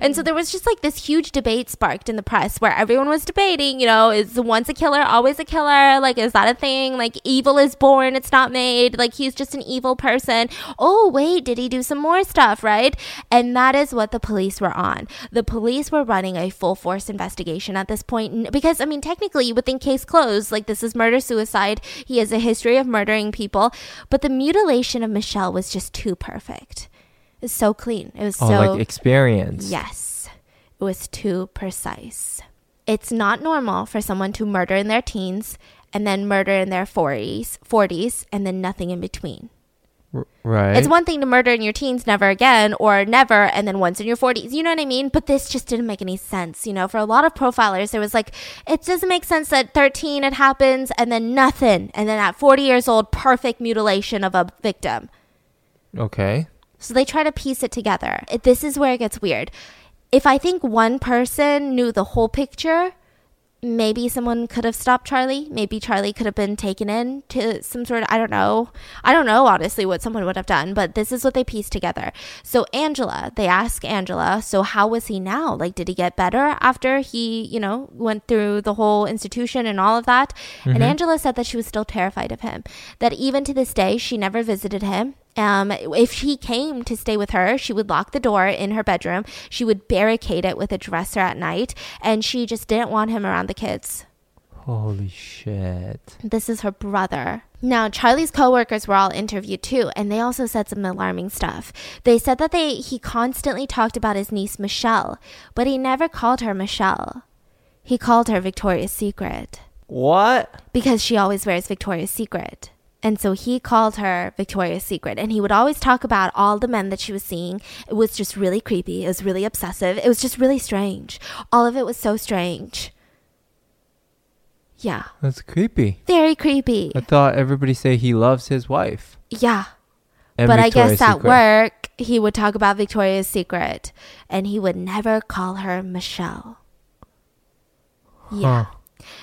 And so there was just like this huge debate sparked in the press where everyone was debating, you know, is once a killer, always a killer? Like, is that a thing? Like, evil is born, it's not made. Like, he's just an evil person. Oh, wait, did he do some more stuff, right? And that is what the police were on. The police were running a full force investigation at this point because, I mean, technically, you would think case closed. Like, this is murder suicide. He has a history of murdering people. But the mutilation of Michelle was just too perfect. Was so clean. It was Oh, so like experience. Yes, it was too precise. It's not normal for someone to murder in their teens and then murder in their 40s, 40s and then nothing in between. Right. It's one thing to murder in your teens never again or never and then once in your 40s. You know what I mean? But this just didn't make any sense. You know, for a lot of profilers, there was like, it doesn't make sense that 13 it happens and then nothing. And then at 40 years old, perfect mutilation of a victim. okay. So they try to piece it together. This is where it gets weird. If I think one person knew the whole picture, maybe someone could have stopped Charlie. Maybe Charlie could have been taken in to some sort of, I don't know. I don't know, honestly, what someone would have done, but this is what they pieced together. So, Angela, they ask Angela, so how was he now? Like, did he get better after he, you know, went through the whole institution and all of that? And mm-hmm. Angela said that she was still terrified of him, that even to this day, she never visited him. Um, if he came to stay with her, she would lock the door in her bedroom. She would barricade it with a dresser at night, and she just didn't want him around the kids. Holy shit. This is her brother. Now, Charlie's coworkers were all interviewed too, and they also said some alarming stuff. They said that they he constantly talked about his niece Michelle, but he never called her Michelle. He called her Victoria's Secret What? because she always wears Victoria's Secret. And so he called her Victoria's Secret. And he would always talk about all the men that she was seeing. It was just really creepy. It was really obsessive. It was just really strange. All of it was so strange. Yeah. That's creepy. Very creepy. I thought everybody say he loves his wife. Yeah. And but I Victoria's guess at Secret. work, he would talk about Victoria's Secret. And he would never call her Michelle. Yeah. Huh.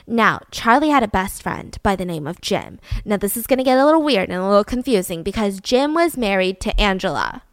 Now, Charlie had a best friend by the name of Jim. Now, this is going to get a little weird and a little confusing because Jim was married to Angela.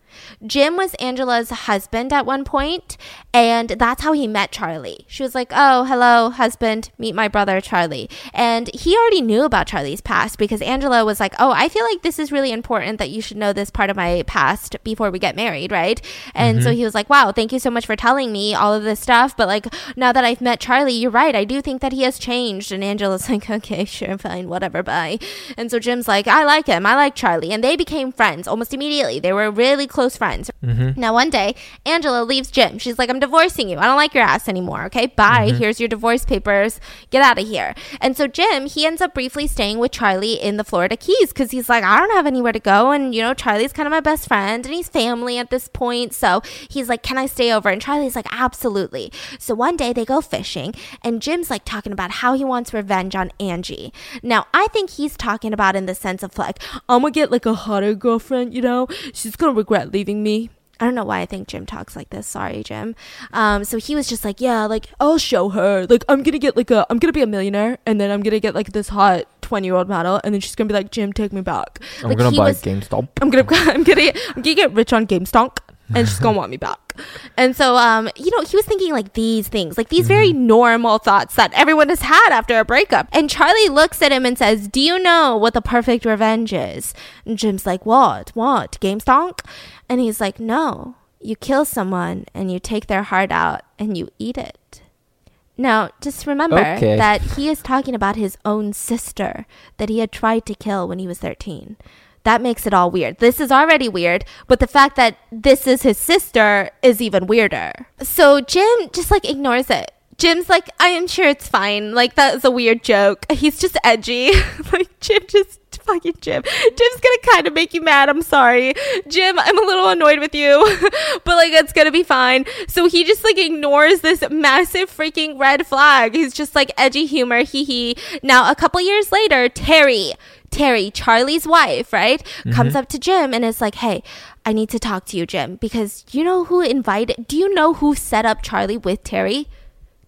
Jim was Angela's husband at one point, and that's how he met Charlie. She was like, Oh, hello, husband, meet my brother, Charlie. And he already knew about Charlie's past because Angela was like, Oh, I feel like this is really important that you should know this part of my past before we get married, right? And so mm-hmm. he was like, Wow, thank you so much for telling me all of this stuff. But like, now that I've met Charlie, you're right. I do think that he has changed. And Angela's like, Okay, sure, fine, whatever, bye. And so Jim's like, I like him. I like Charlie. And they became friends almost immediately. They were really close friends. Mm-hmm. Now, one day, Angela leaves Jim. She's like, I'm divorcing you. I don't like your ass anymore. Okay, bye. Mm-hmm. Here's your divorce papers. Get out of here. And so, Jim, he ends up briefly staying with Charlie in the Florida Keys because he's like, I don't have anywhere to go. And, you know, Charlie's kind of my best friend and he's family at this point. So he's like, Can I stay over? And Charlie's like, Absolutely. So one day they go fishing and Jim's like talking about how he wants revenge on Angie. Now, I think he's talking about in the sense of like, I'm gonna get like a hotter girlfriend, you know? She's gonna regret leaving me. I don't know why I think Jim talks like this. Sorry, Jim. Um, so he was just like, yeah, like I'll show her. Like I'm gonna get like a, I'm gonna be a millionaire, and then I'm gonna get like this hot twenty year old model, and then she's gonna be like, Jim, take me back. I'm like gonna buy was, GameStop. I'm gonna, I'm gonna, I'm gonna get rich on GameStonk. And she's gonna want me back. And so, um, you know, he was thinking like these things, like these very normal thoughts that everyone has had after a breakup. And Charlie looks at him and says, Do you know what the perfect revenge is? And Jim's like, What? What? GameStonk? And he's like, No. You kill someone and you take their heart out and you eat it. Now, just remember Okay. that he is talking about his own sister that he had tried to kill when he was 13. That makes it all weird. This is already weird, but the fact that this is his sister is even weirder. So Jim just like ignores it. Jim's like, I am sure it's fine. Like, that is a weird joke. He's just edgy. like, Jim just fucking Jim. Jim's gonna kind of make you mad. I'm sorry. Jim, I'm a little annoyed with you, but like, it's gonna be fine. So he just like ignores this massive freaking red flag. He's just like edgy humor. Hee hee. Now, a couple years later, Terry. Terry, Charlie's wife, right, comes mm-hmm. up to Jim and is like, "Hey, I need to talk to you, Jim, because you know who invited? Do you know who set up Charlie with Terry?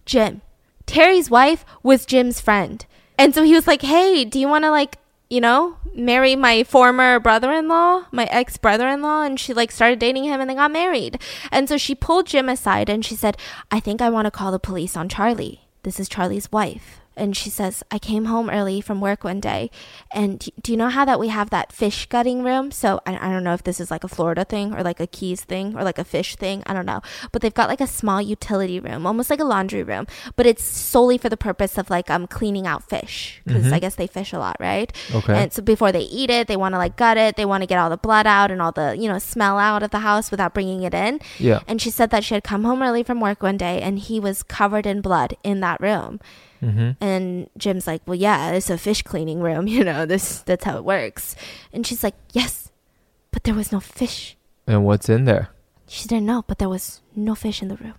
Jim. Terry's wife was Jim's friend. And so he was like, "Hey, do you want to like, you know, marry my former brother-in-law, my ex-brother-in-law?" And she like started dating him and they got married. And so she pulled Jim aside and she said, "I think I want to call the police on Charlie. This is Charlie's wife." And she says, I came home early from work one day. And do you know how that we have that fish gutting room? So I, I, don't know if this is like a Florida thing or like a Keys thing or like a fish thing. I don't know. But they've got like a small utility room, almost like a laundry room, but it's solely for the purpose of like um cleaning out fish because mm-hmm. I guess they fish a lot, right? Okay. And so before they eat it, they want to like gut it. They want to get all the blood out and all the, you know, smell out of the house without bringing it in. Yeah. And she said that she had come home early from work one day and he was covered in blood in that room. Mm-hmm. And Jim's like, well, yeah, it's a fish cleaning room. You know, this that's how it works. And she's like, yes, but there was no fish. And what's in there? She didn't know, but there was no fish in the room.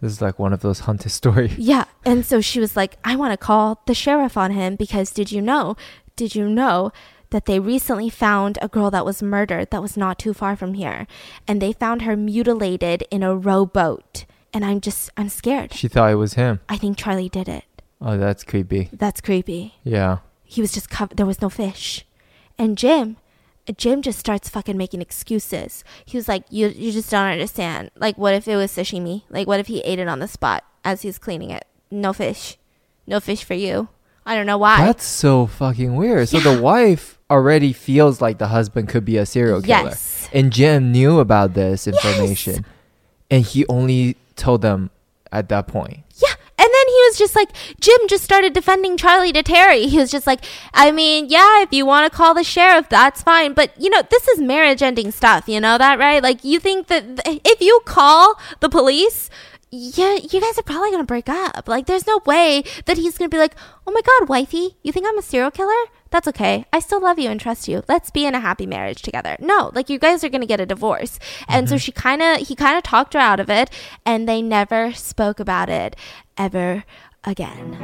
This is like one of those haunted stories. Yeah. And so she was like, I want to call the sheriff on him because did you know? Did you know that they recently found a girl that was murdered that was not too far from here? And they found her mutilated in a rowboat. And I'm just, I'm scared. She thought it was him. I think Charlie did it. Oh, that's creepy. That's creepy. Yeah. He was just covered. There was no fish. And Jim, Jim just starts fucking making excuses. He was like, "You, you just don't understand. Like, what if it was sashimi? Like, what if he ate it on the spot as he's cleaning it? No fish, no fish for you. I don't know why. That's so fucking weird. So the wife already feels like the husband could be a serial killer. Yes. And Jim knew about this information, Yes. and he only told them at that point. Yeah. And then he was just like, Jim just started defending Charlie to Terry. He was just like, I mean, yeah, if you want to call the sheriff, that's fine. But, you know, this is marriage ending stuff. You know that, right? Like, you think that th- if you call the police, yeah, you guys are probably going to break up. Like, there's no way that he's going to be like, oh my God, wifey, you think I'm a serial killer? That's okay. I still love you and trust you. Let's be in a happy marriage together. No, like you guys are going to get a divorce. And mm-hmm. so she kind of, he kind of talked her out of it and they never spoke about it ever again.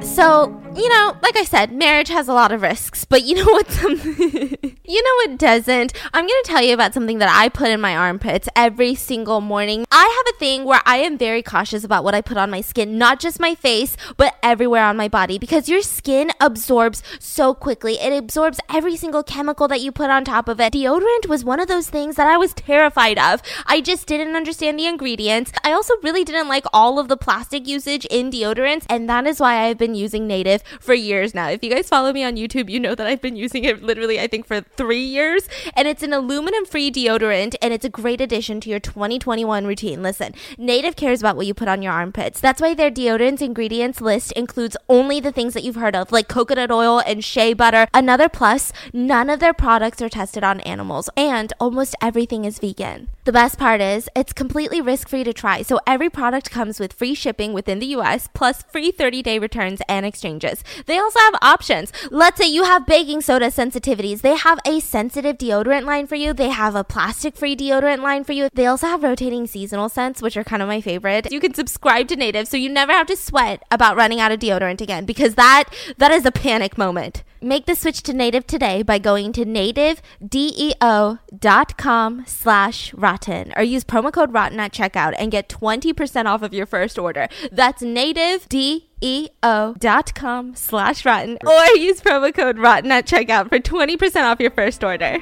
So, you know, like I said, marriage has a lot of risks, but you know what? you know what doesn't? I'm to tell you about something that I put in my armpits every single morning. I have a thing where I am very cautious about what I put on my skin, not just my face, but everywhere on my body because your skin absorbs so quickly. It absorbs every single chemical that you put on top of it. Deodorant was one of those things that I was terrified of. I just didn't understand the ingredients. I also really didn't like all of the plastic usage in deodorants, and that is why I've been using Native for years now. If you guys follow me on YouTube, you know that I've been using it literally, I think, for three years. And it's an aluminum free deodorant, and it's a great addition to your 2021 routine. Listen, Native cares about what you put on your armpits. That's why their deodorants ingredients list includes only the things that you've heard of, like coconut oil and shea butter. Another plus, none of their products are tested on animals, and almost everything is vegan. The best part is, it's completely risk free to try. So every product comes with free shipping within the US, plus free 30 day returns and exchanges. They also have options. Let's say you have baking soda sensitivities. They have a sensitive deodorant line for you. They have a plastic free deodorant line for you. They also have rotating seasonal scents, which are kind of my favorite. You can subscribe to Native so you never have to sweat about running out of deodorant again because that that is a panic moment. Make the switch to Native today by going to nativedeo.com slash rotten or use promo code rotten at checkout and get 20% off of your first order. That's nativedeo.com slash rotten or use promo code rotten at checkout for 20% off your first order.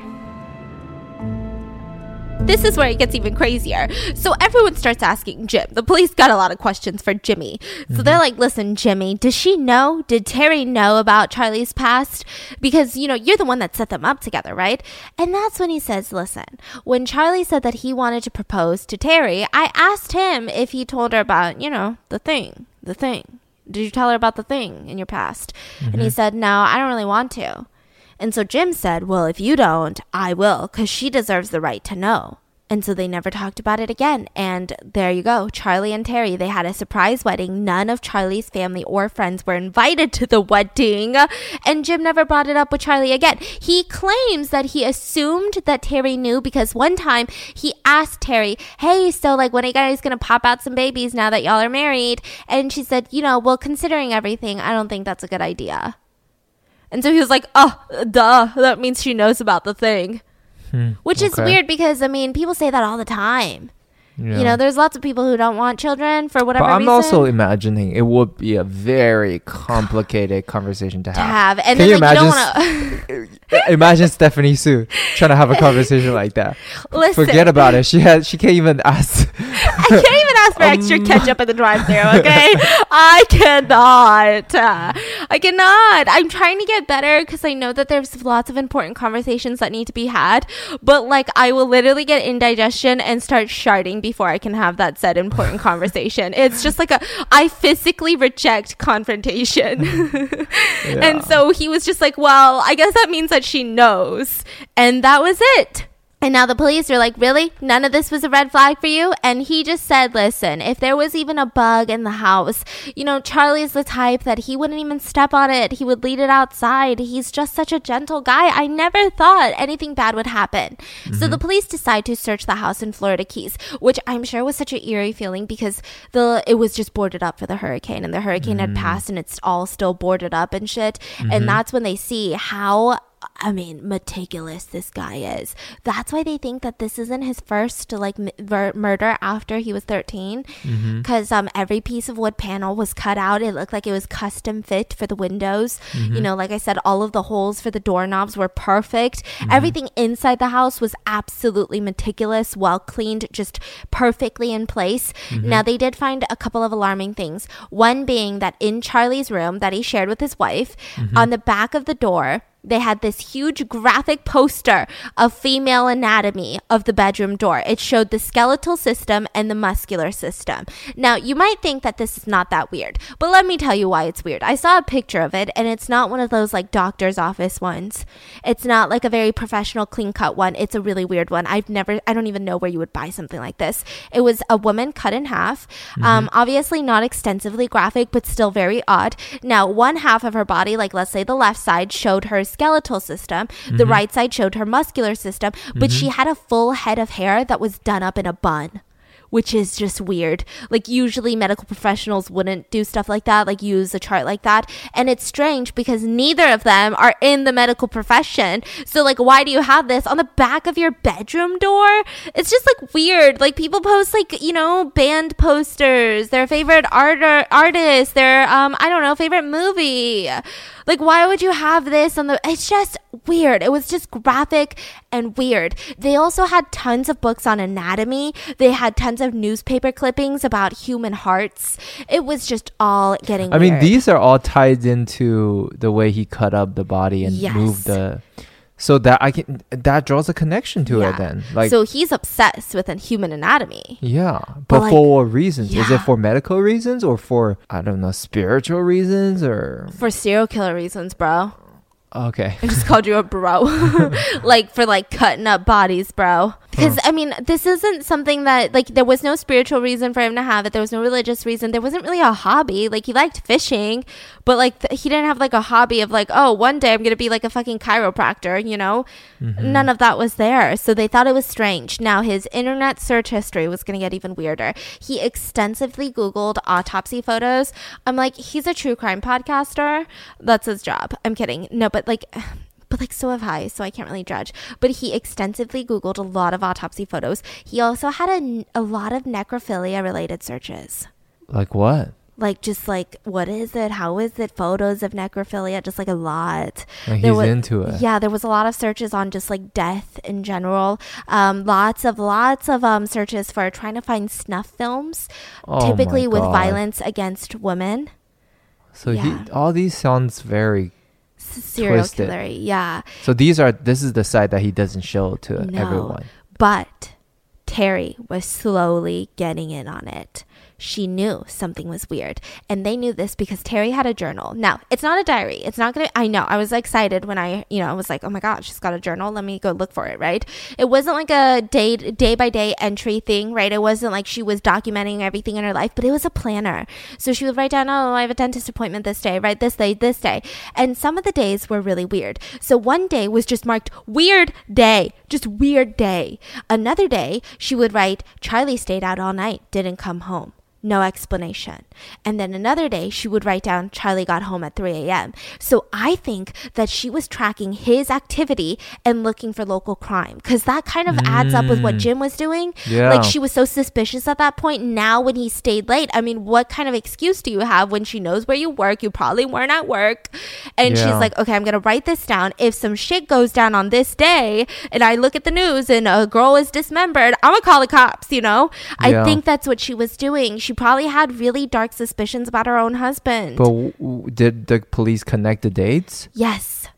This is where it gets even crazier. So everyone starts asking Jim. The police got a lot of questions for Jimmy. So mm-hmm. they're like, listen, Jimmy, does she know? Did Terry know about Charlie's past? Because, you know, you're the one that set them up together, right? And that's when he says, listen, when Charlie said that he wanted to propose to Terry, I asked him if he told her about, you know, the thing, the thing. Did you tell her about the thing in your past? Mm-hmm. And he mm-hmm. said, no, I don't really want to. And so Jim said, Well, if you don't, I will, because she deserves the right to know. And so they never talked about it again. And there you go. Charlie and Terry, they had a surprise wedding. None of Charlie's family or friends were invited to the wedding. And Jim never brought it up with Charlie again. He claims that he assumed that Terry knew because one time he asked Terry, Hey, so like when are you guys going to pop out some babies now that y'all are married? And she said, You know, well, considering everything, I don't think that's a good idea. And so he was like, Oh, duh. That means she knows about the thing. Hmm, Which is okay. weird because I mean, people say that all the time. Yeah. You know, there's lots of people who don't want children for whatever but I'm reason. also imagining it would be a very complicated conversation to to have. have, and Can then you like, you imagine to. imagine Stephanie Soo trying to have a conversation like that. Listen, Forget about it. She has. She can't even ask. I can't even ask for extra Um. ketchup at the drive-thru. Okay, I cannot. I cannot. I'm trying to get better because I know that there's lots of important conversations that need to be had. But like, I will literally get indigestion and start sharding before I can have that said important conversation. It's just like a. I physically reject confrontation. Yeah. And so he was just like, well, I guess that means that she knows. And that was it. And now the police are like, really? None of this was a red flag for you? And he just said, listen, if there was even a bug in the house, you know, Charlie's the type that he wouldn't even step on it. He would lead it outside. He's just such a gentle guy. I never thought anything bad would happen. So the mm-hmm. police decide to search the house in Florida Keys, which I'm sure was such an eerie feeling because the it was just boarded up for the hurricane and the hurricane had mm. passed and it's all still boarded up and shit. And mm-hmm. that's when they see how I mean, meticulous this guy is. That's why they think that this isn't his first like m- ver- murder after he was 13 mm-hmm. because um every piece of wood panel was cut out. It looked like it was custom fit for the windows. You mm-hmm. know, like I said all of the holes for the doorknobs were perfect. Mm-hmm. Everything inside the house was absolutely meticulous, well cleaned, just perfectly in place. Now they did find a couple of alarming things. One being that in Charlie's room that he shared with his wife, on the back of the door they had this huge graphic poster of female anatomy of the bedroom door. It showed the skeletal system and the muscular system. Now, you might think that this is not that weird, but let me tell you why it's weird. I saw a picture of it, and it's not one of those like doctor's office ones. It's not like a very professional, clean cut one. It's a really weird one. I've never, I don't even know where you would buy something like this. It was a woman cut in half. Um, obviously, not extensively graphic, but still very odd. Now, one half of her body, like let's say the left side, showed her skeletal system. The right side showed her muscular system, but she had a full head of hair that was done up in a bun. Which is just weird. Like, usually medical professionals wouldn't do stuff like that, like use a chart like that. And it's strange because neither of them are in the medical profession. So, like, why do you have this on the back of your bedroom door? It's just like weird. Like, people post, like, you know, band posters, their favorite art- artist, their, um, I don't know, favorite movie. Like, why would you have this on the? It's just weird. It was just graphic and weird. They also had tons of books on anatomy. They had tons of newspaper clippings about human hearts. It was just all getting. I mean, these are all tied into the way he cut up the body and Yes. moved the. So that I can that draws a connection to Yeah. it. Then, like, so he's obsessed with human anatomy. yeah, But, but like, for what reasons? Is it for medical reasons or for I don't know spiritual reasons or For serial killer reasons, bro. okay? I just called you a bro. like for like cutting up bodies, bro. Because I mean, this isn't something that like there was no spiritual reason for him to have it. There was no religious reason. There wasn't really a hobby. Like he liked fishing, but like th- he didn't have like a hobby of like, oh, one day I'm gonna be like a fucking chiropractor. You know, mm-hmm. none of that was there. So they thought it was strange. Now his internet search history was gonna get even weirder. He extensively Googled autopsy photos. I'm like, he's a true crime podcaster. That's his job. I'm kidding. No, but like but like so have I, so I can't really judge. But he extensively Googled a lot of autopsy photos. He also had a, a lot of necrophilia related searches. Like what? Like just like what is it? How is it? Photos of necrophilia, just like a lot. Like he's wa- into it. Yeah, there was a lot of searches on just like death in general. Um, lots of lots of um searches for trying to find snuff films, Oh typically with violence against women. So Yeah. he all these sounds very. Serial Twisted. killer, yeah. So these are this is the side that he doesn't show to No. everyone. But Terry was slowly getting in on it. She knew something was weird. And they knew this because Terry had a journal. Now, it's not a diary. It's not going to, I know, I was excited when I, you know, I was like, oh my God, she's got a journal. Let me go look for it, right? It wasn't like a day, day by day entry thing, right? It wasn't like she was documenting everything in her life, but it was a planner. So she would write down, oh, I have a dentist appointment this day, right? This day, this day. And some of the days were really weird. So one day was just marked weird day, just weird day. Another day, she would write, Charlie stayed out all night, didn't come home no explanation. And then another day, she would write down, Charlie got home at 3 a.m. So I think that she was tracking his activity and looking for local crime because that kind of mm. adds up with what mm. Jim was doing. Yeah. Like she was so suspicious at that point. Now, when he stayed late, I mean, what kind of excuse do you have when she knows where you work? You probably weren't at work. And yeah. she's like, okay, I'm going to write this down. If some shit goes down on this day and I look at the news and a girl is dismembered, I'm going to call the cops, you know? Yeah. I think that's what she was doing. She probably had really dark suspicions about her own husband. But w- w- did the police connect the dates? Yes.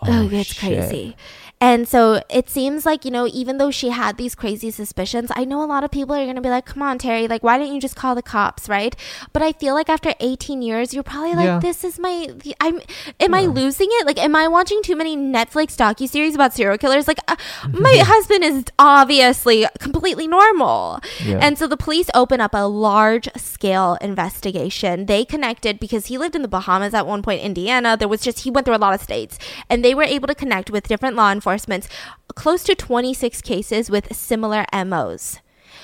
Oh, oh it's shit. crazy. And so it seems like, you know, even though she had these crazy suspicions, I know a lot of people are going to be like, come on, Terry, like, why didn't you just call the cops, right? But I feel like after 18 years, you're probably like, yeah. this is my, I'm, am yeah. I losing it? Like, am I watching too many Netflix docu-series about serial killers? Like, uh, my husband is obviously completely normal. Yeah. And so the police open up a large scale investigation. They connected because he lived in the Bahamas at one point, Indiana. There was just, he went through a lot of states and they were able to connect with different law enforcement enforcement close to 26 cases with similar MOs.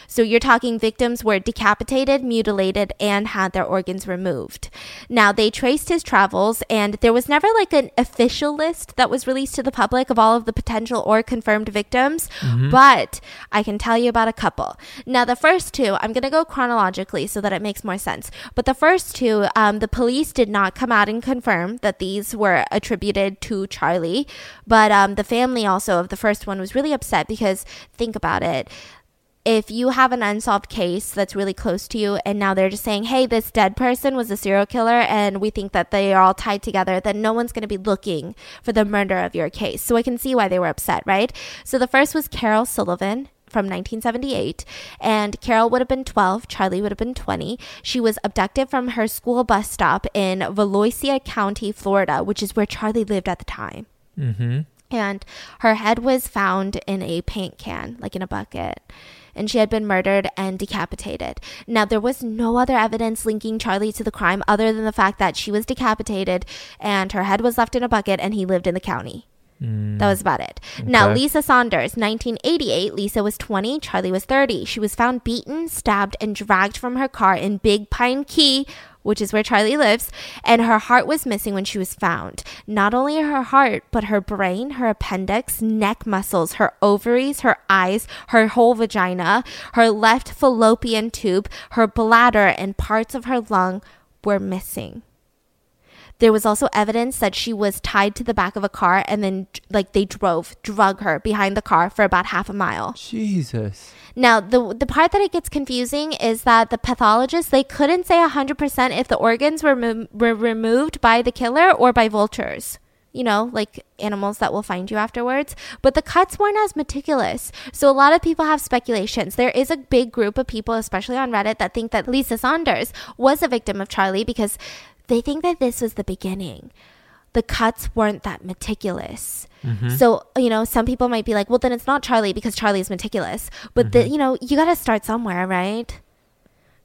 So you're talking victims were decapitated, mutilated, and had their organs removed. Now they traced his travels, and there was never like an official list that was released to the public of all of the potential or confirmed victims, mm-hmm. but I can tell you about a couple. Now the first two, I'm gonna go chronologically so that it makes more sense. But the first two, um, the police did not come out and confirm that these were attributed to Charlie, but um, the family also of the first one was really upset because think about it if you have an unsolved case that's really close to you and now they're just saying, hey, this dead person was a serial killer and we think that they are all tied together, then no one's going to be looking for the murder of your case. So I can see why they were upset, right? So the first was Carol Sullivan from 1978, and Carol would have been 12, Charlie would have been 20. She was abducted from her school bus stop in Volusia County, Florida, which is where Charlie lived at the time. Mm-hmm. And her head was found in a paint can, like in a bucket and she had been murdered and decapitated. Now, there was no other evidence linking Charlie to the crime other than the fact that she was decapitated and her head was left in a bucket and he lived in the county. Mm. That was about it. Okay. Now, Lisa Saunders, 1988. Lisa was 20, Charlie was 30. She was found beaten, stabbed, and dragged from her car in Big Pine Key, which is where Charlie lives, and her heart was missing when she was found. Not only her heart, but her brain, her appendix, neck muscles, her ovaries, her eyes, her whole vagina, her left fallopian tube, her bladder, and parts of her lung were missing. There was also evidence that she was tied to the back of a car and then, like, they drove, drug her behind the car for about half a mile. Jesus. Now, the the part that it gets confusing is that the pathologists they couldn't say 100% if the organs were, were removed by the killer or by vultures. You know, like animals that will find you afterwards. But the cuts weren't as meticulous. So a lot of people have speculations. There is a big group of people, especially on Reddit, that think that Lisa Saunders was a victim of Charlie because they think that this was the beginning. The cuts weren't that meticulous. Mm-hmm. So, you know, some people might be like, well, then it's not Charlie because Charlie is meticulous. But, mm-hmm. the, you know, you got to start somewhere, right?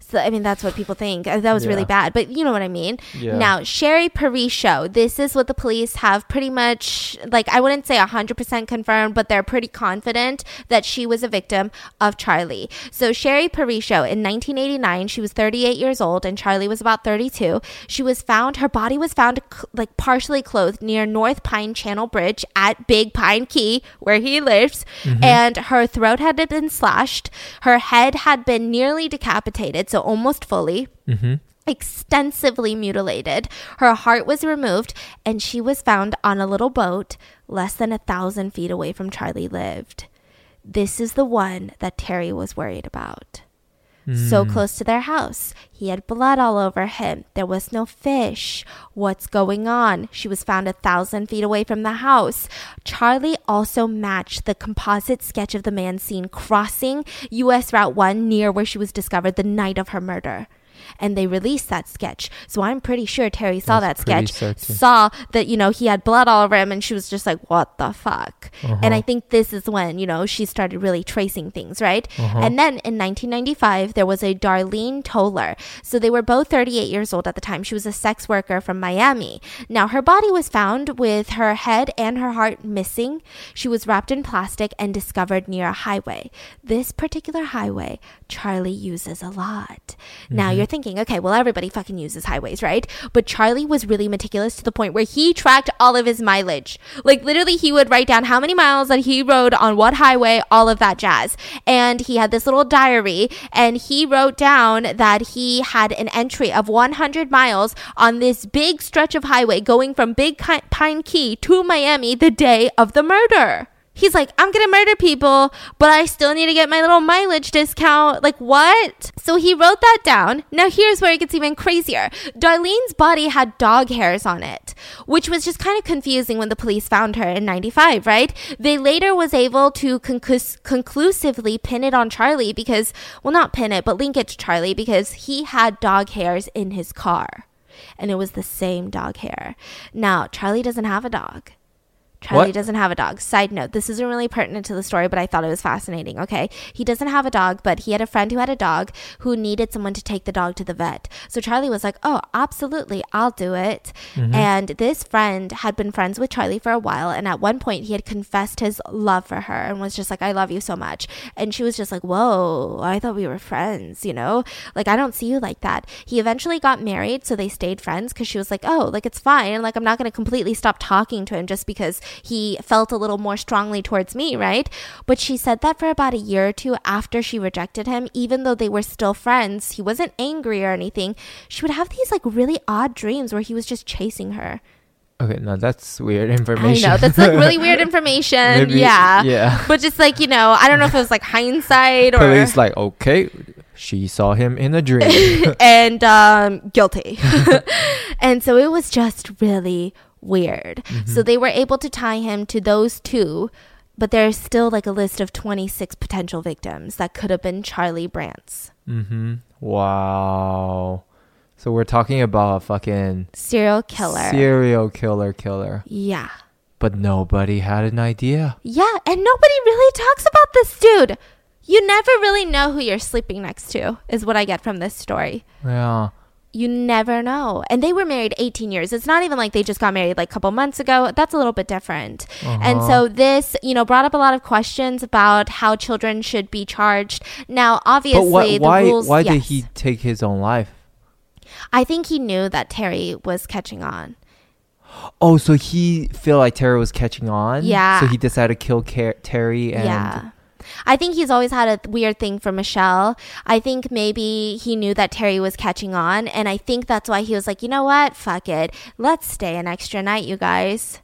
So, I mean, that's what people think. Uh, that was yeah. really bad, but you know what I mean. Yeah. Now, Sherry Perisho, this is what the police have pretty much, like, I wouldn't say 100% confirmed, but they're pretty confident that she was a victim of Charlie. So, Sherry Perisho, in 1989, she was 38 years old and Charlie was about 32. She was found, her body was found, like, partially clothed near North Pine Channel Bridge at Big Pine Key, where he lives, mm-hmm. and her throat had been slashed. Her head had been nearly decapitated. So, almost fully. Mm-hmm. Extensively mutilated. Her heart was removed, and she was found on a little boat less than a thousand feet away from Charlie lived. This is the one that Terry was worried about. So hmm. close to their house. He had blood all over him. There was no fish. What's going on? She was found a thousand feet away from the house. Charlie also matched the composite sketch of the man seen crossing US Route 1 near where she was discovered the night of her murder and they released that sketch. So I'm pretty sure Terry saw That's that sketch, certain. saw that, you know, he had blood all over him, and she was just like, what the fuck? Uh-huh. And I think this is when, you know, she started really tracing things, right? Uh-huh. And then in 1995, there was a Darlene Toler. So they were both 38 years old at the time. She was a sex worker from Miami. Now, her body was found with her head and her heart missing. She was wrapped in plastic and discovered near a highway. This particular highway, Charlie uses a lot. Now, you're thinking, okay, well, everybody fucking uses highways, right? But Charlie was really meticulous to the point where he tracked all of his mileage. Like, literally, he would write down how many miles that he rode on what highway, all of that jazz. And he had this little diary, and he wrote down that he had an entry of 100 miles on this big stretch of highway going from Big Pine Key to Miami the day of the murder. He's like, I'm gonna murder people, but I still need to get my little mileage discount. Like, what? So he wrote that down. Now, here's where it gets even crazier. Darlene's body had dog hairs on it, which was just kind of confusing when the police found her in 95, right? They later was able to conclus- conclusively pin it on Charlie because, well, not pin it, but link it to Charlie because he had dog hairs in his car. And it was the same dog hair. Now, Charlie doesn't have a dog. Charlie What? doesn't have a dog. Side note, this isn't really pertinent to the story, but I thought it was fascinating. Okay. He doesn't have a dog, but he had a friend who had a dog who needed someone to take the dog to the vet. So Charlie was like, Oh, absolutely. I'll do it. Mm-hmm. And this friend had been friends with Charlie for a while. And at one point, he had confessed his love for her and was just like, I love you so much. And she was just like, Whoa, I thought we were friends, you know? Like, I don't see you like that. He eventually got married. So they stayed friends because she was like, Oh, like, it's fine. Like, I'm not going to completely stop talking to him just because he felt a little more strongly towards me, right? But she said that for about a year or two after she rejected him, even though they were still friends, he wasn't angry or anything. She would have these like really odd dreams where he was just chasing her. Okay, no, that's weird I information. know that's like really weird information. Maybe- yeah. yeah. But just like, you know, I don't know if it was like hindsight or Police like, okay, she saw him in a dream. and um, guilty. and so it was just really weird. So they were able to tie him to those two, but there's still like a list of 26 potential victims that could have been Charlie Brandt's. mm-hmm. Wow. So we're talking about a fucking Serial killer. serial killer killer, yeah. but nobody had an idea. Yeah, and nobody really talks about this dude. You never really know who you're sleeping next to, is what I get from this story. Yeah. You never know. And they were married 18 years. It's not even like they just got married like a couple months ago. That's a little bit different. And Uh-huh. so this, you know, brought up a lot of questions about how children should be charged. Now, obviously, the why, rules. why did he take his own life? I think he knew that Terry was catching on. Oh, so he felt like Terry was catching on. Yeah. So he decided to kill Car- Terry and yeah. I think he's always had a weird thing for Michelle. I think maybe he knew that Terry was catching on, and I think that's why he was like, you know what? Fuck it. Let's stay an extra night, you guys.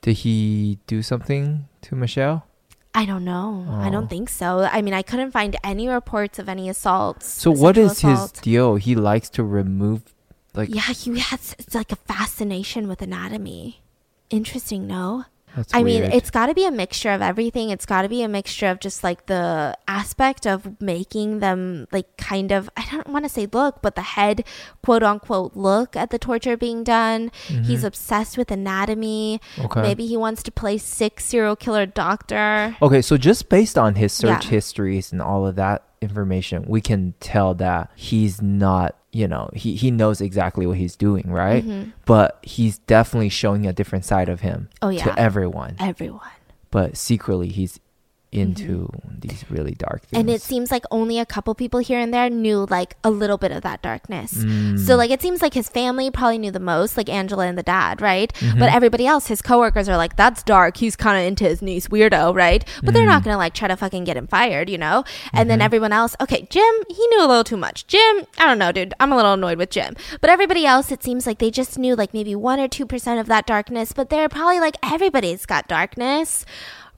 did he do something to Michelle? I don't know. I Oh. don't think so. I mean, I couldn't find any reports of any assaults. So what is is his assault. deal? He likes to remove like Yeah, he has it's like a fascination with anatomy. Interesting, no? That's I mean, it's got to be a mixture of everything. It's got to be a mixture of just like the aspect of making them like kind of, I don't want to say look, but the head quote unquote look at the torture being done. He's obsessed with anatomy. Mm-hmm. Okay. Maybe he wants to play sick serial killer doctor. Okay, so just based on his search Yeah. histories and all of that information, we can tell that he's not, you know, he, he knows exactly what he's doing, right? Mhm. But he's definitely showing a different side of him Oh, yeah. to everyone. Everyone. But secretly, he's into these really dark things. Mm-hmm. And it seems like only a couple people here and there knew like a little bit of that darkness. Mm. So like it seems like his family probably knew the most, like Angela and the dad, right? Mm-hmm. But everybody else, his coworkers are like, "That's dark. He's kind of into his niece, weirdo, right?" But they're Mm. not gonna like try to fucking get him fired, you know? And Mm-hmm. then everyone else, okay, Jim, he knew a little too much. Jim, I don't know, dude. I'm a little annoyed with Jim. But everybody else, it seems like they just knew like maybe one or two percent of that darkness. But they're probably like everybody's got darkness.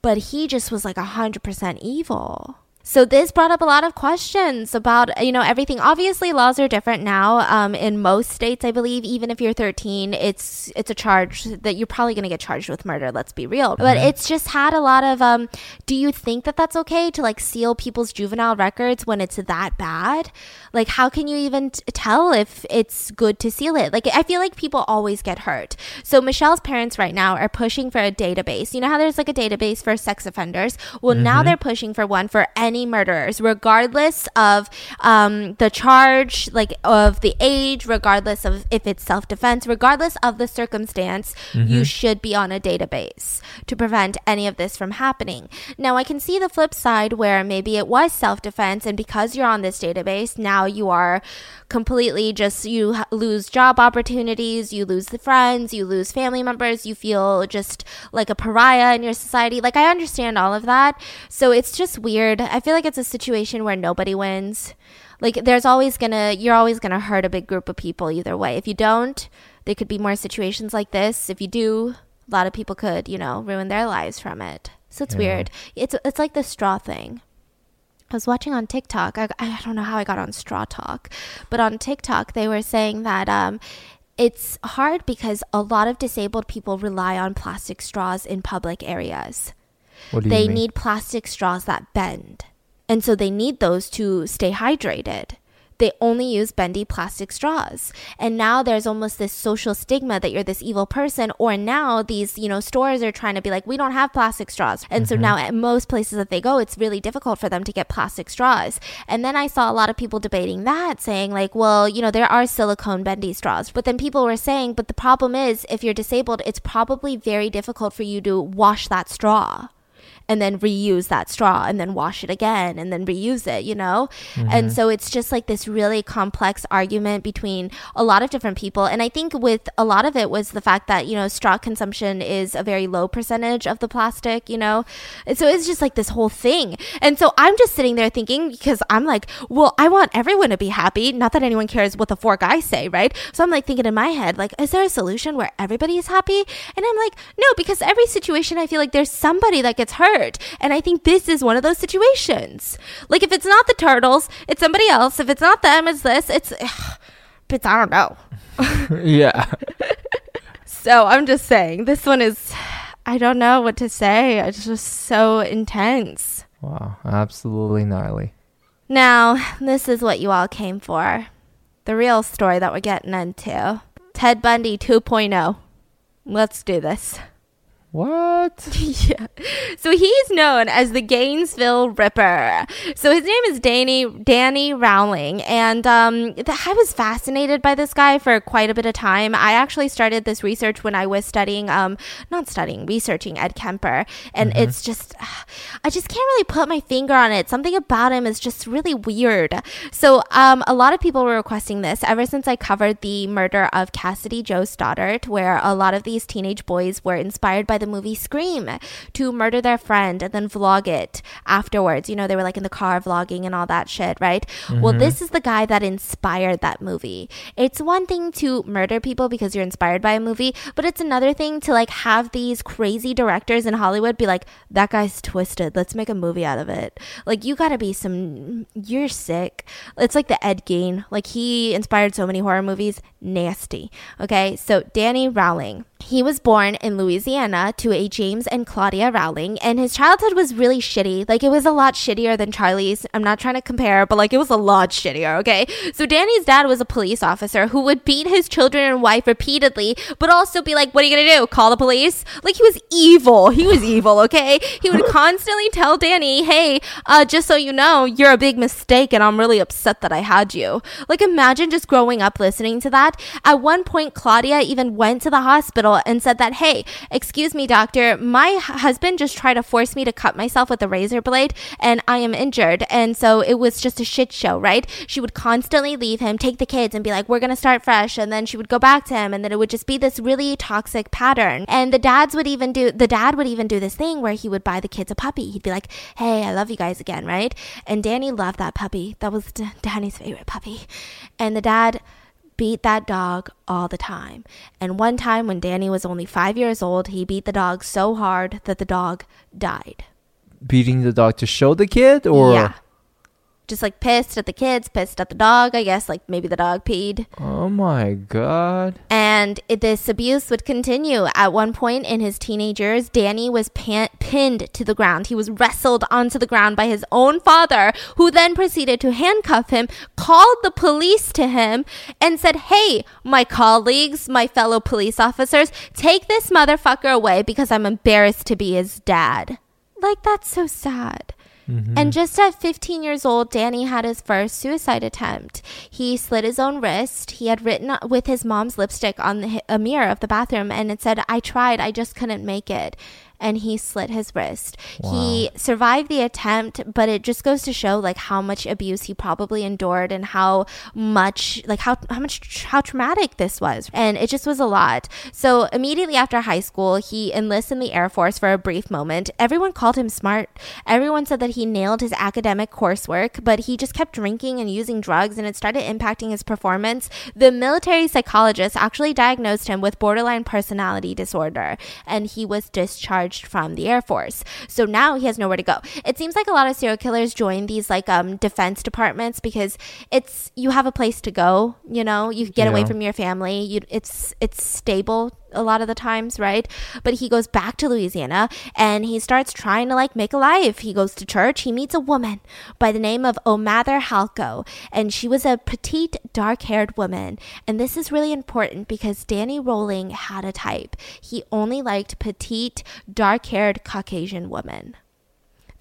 But he just was like a hundred percent evil. So this brought up a lot of questions about you know everything. Obviously, laws are different now. Um, in most states, I believe, even if you're 13, it's it's a charge that you're probably going to get charged with murder. Let's be real. But Mhm. it's just had a lot of. Um, do you think that that's okay to like seal people's juvenile records when it's that bad? Like, how can you even t- tell if it's good to seal it? Like, I feel like people always get hurt. So Michelle's parents right now are pushing for a database. You know how there's like a database for sex offenders? Well, now Mhm. they're pushing for one for any murderers, regardless of um, the charge, like of the age, regardless of if it's self defense, regardless of the circumstance, you Mhm. should be on a database to prevent any of this from happening. Now, I can see the flip side where maybe it was self defense, and because you're on this database, now you are completely just you lose job opportunities, you lose the friends, you lose family members, you feel just like a pariah in your society. Like I understand all of that. So it's just weird. I feel like it's a situation where nobody wins. Like there's always to you're always to hurt a big group of people either way. If you don't, there could be more situations like this. If you do, a lot of people could, you know, ruin their lives from it. So it's Yeah. weird. It's it's like the straw thing. I was watching on TikTok. I, I don't know how I got on Straw Talk, but on TikTok they were saying that um, it's hard because a lot of disabled people rely on plastic straws in public areas. What do you They mean? need plastic straws that bend, and so they need those to stay hydrated. They only use bendy plastic straws. And now there's almost this social stigma that you're this evil person. Or now these, you know, stores are trying to be like, we don't have plastic straws. And so Mhm. now at most places that they go, it's really difficult for them to get plastic straws. And then I saw a lot of people debating that, saying, like, well, you know, there are silicone bendy straws. But then people were saying, but the problem is, if you're disabled, it's probably very difficult for you to wash that straw and then reuse that straw and then wash it again and then reuse it, you know? And mm-hmm. so it's just like this really complex argument between a lot of different people. And I think with a lot of it was the fact that, you know, straw consumption is a very low percentage of the plastic, you know? And so it's just like this whole thing. And so I'm just sitting there thinking, because I'm like, well, I want everyone to be happy. Not that anyone cares what the four guys say, right? So I'm like thinking in my head, like, is there a solution where everybody is happy? And I'm like, no, because every situation I feel like there's somebody that gets hurt. And I think this is one of those situations. Like if it's not the turtles, it's somebody else. If it's not them, it's this. It's but I don't know. yeah. So I'm just saying this one is I don't know what to say. It's just so intense. Wow. Absolutely gnarly. Now, this is what you all came for. The real story that we're getting into. Ted Bundy 2.0. Let's do this. What? yeah. So he's known as the Gainesville Ripper. So his name is Danny Danny Rolling, and um, I was fascinated by this guy for quite a bit of time. I actually started this research when I was studying, um, not studying, researching Ed Kemper, and it's just, I just can't really put my finger on it. Something about him is just really weird. So um, a lot of people were requesting this ever since I covered the murder of Cassidy Jo Stoddart, where a lot of these teenage boys were inspired by the movie Scream to murder their friend and then vlog it afterwards. You know, they were like in the car vlogging and all that shit, right? Well, mm-hmm. this is the guy that inspired that movie. It's one thing to murder people because you're inspired by a movie, but it's another thing to like have these crazy directors in Hollywood be like, that guy's twisted. Let's make a movie out of it. Like, you gotta be some, you're sick. It's like the Ed Gein. Like, he inspired so many horror movies. Nasty. Okay, so Danny Rolling. He was born in Louisiana to a James and Claudia Rolling, and his childhood was really shitty. Like, it was a lot shittier than Charlie's. I'm not trying to compare, but like, it was a lot shittier, okay? So, Danny's dad was a police officer who would beat his children and wife repeatedly, but also be like, What are you gonna do? Call the police? Like, he was evil. He was evil, okay? He would constantly tell Danny, Hey, uh, just so you know, you're a big mistake, and I'm really upset that I had you. Like, imagine just growing up listening to that. At one point, Claudia even went to the hospital and said that, hey, excuse me, doctor, my husband just tried to force me to cut myself with a razor blade and I am injured. And so it was just a shit show, right? She would constantly leave him, take the kids, and be like, we're going to start fresh. And then she would go back to him. And then it would just be this really toxic pattern. And the dads would even do, the dad would even do this thing where he would buy the kids a puppy. He'd be like, hey, I love you guys again, right? And Danny loved that puppy. That was D- Danny's favorite puppy. And the dad, beat that dog all the time. And one time when Danny was only five years old, he beat the dog so hard that the dog died. beating the dog to show the kid, or yeah. Just like pissed at the kids, pissed at the dog, I guess, like maybe the dog peed. oh my god, And it, this abuse would continue. At one point in his teenage years, Danny was pan- pinned to the ground. He was wrestled onto the ground by his own father, who then proceeded to handcuff him, called the police to him, and said, Hey, my colleagues, my fellow police officers, take this motherfucker away because I'm embarrassed to be his dad. Like, that's so sad. Mm-hmm. And just at 15 years old, Danny had his first suicide attempt. He slit his own wrist. He had written with his mom's lipstick on the, a mirror of the bathroom, and it said, I tried, I just couldn't make it. And he slit his wrist. He survived the attempt, but it just goes to show like how much abuse he probably endured and how much like how how much how traumatic this was. And it just was a lot. So immediately after high school, he enlists in the Air Force for a brief moment. Everyone called him smart. Everyone said that he nailed his academic coursework, but he just kept drinking and using drugs and it started impacting his performance. The military psychologist actually diagnosed him with borderline personality disorder and he was discharged from the Air Force. So now he has nowhere to go. It seems like a lot of serial killers join these like um defense departments because it's you have a place to go, you know, you get away from your family. You it's it's stable a lot of the times, right? But he goes back to Louisiana and he starts trying to like make a life. He goes to church. He meets a woman by the name of Omatha Halko, and she was a petite, dark haired woman. And this is really important because Danny Rolling had a type. He only liked petite, dark haired Caucasian women.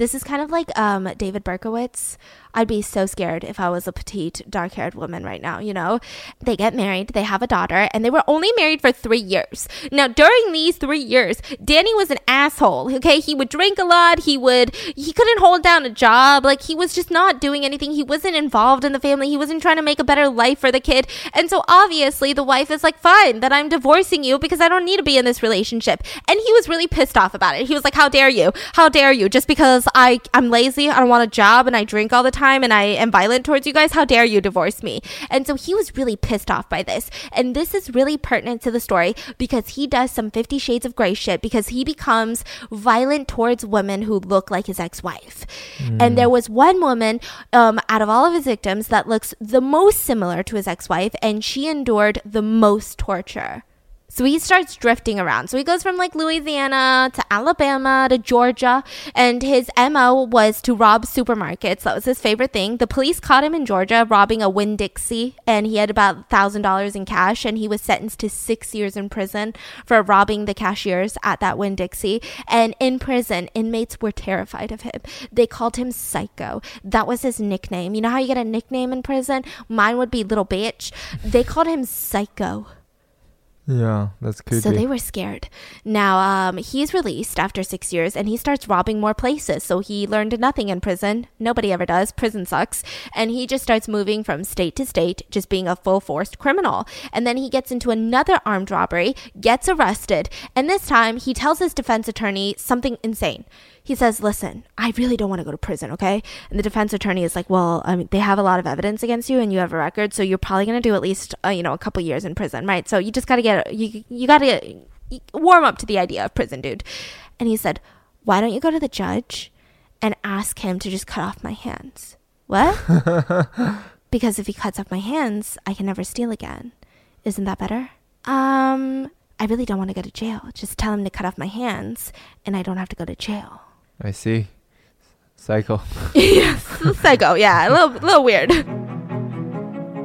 This is kind of like um, David Berkowitz. I'd be so scared if I was a petite, dark haired woman right now, you know? They get married, they have a daughter, and they were only married for three years. Now, during these three years, Danny was an asshole, okay? He would drink a lot, he would, he couldn't hold down a job, like, he was just not doing anything. He wasn't involved in the family, he wasn't trying to make a better life for the kid. And so, obviously, the wife is like, fine, then I'm divorcing you because I don't need to be in this relationship. And he was really pissed off about it. He was like, how dare you? How dare you? Just because I, I'm lazy, I don't want a job, and I drink all the time, and I am violent towards you guys, how dare you divorce me? And so he was really pissed off by this. And this is really pertinent to the story because he does some Fifty Shades of Grey shit because he becomes violent towards women who look like his ex wife. And there was one woman um, out of all of his victims that looks the most similar to his ex wife, and she endured the most torture. So he starts drifting around. So he goes from like Louisiana to Alabama to Georgia, and his MO was to rob supermarkets. That was his favorite thing. The police caught him in Georgia robbing a Winn Dixie, and he had about thousand dollars in cash, and he was sentenced to six years in prison for robbing the cashiers at that Winn Dixie. And in prison, inmates were terrified of him. They called him Psycho. That was his nickname. You know how you get a nickname in prison? Mine would be Little Bitch. They called him Psycho. Yeah, that's creepy. So they were scared. Now, um, he's released after six years and he starts robbing more places. So he learned nothing in prison. Nobody ever does. Prison sucks. And he just starts moving from state to state, just being a full forced criminal. And then he gets into another armed robbery, gets arrested. And this time he tells his defense attorney something insane. He says, Listen, I really don't want to go to prison, okay? And the defense attorney is like, Well, I mean, they have a lot of evidence against you and you have a record, so you're probably going to do at least, uh, you know, a couple years in prison, right? So you just got to get, you, you got to warm up to the idea of prison, dude. And he said, Why don't you go to the judge and ask him to just cut off my hands? What? because if he cuts off my hands, I can never steal again. Isn't that better? Um, I really don't want to go to jail. Just tell him to cut off my hands and I don't have to go to jail. I see. Psycho. yes, psycho. Yeah, a little, little weird.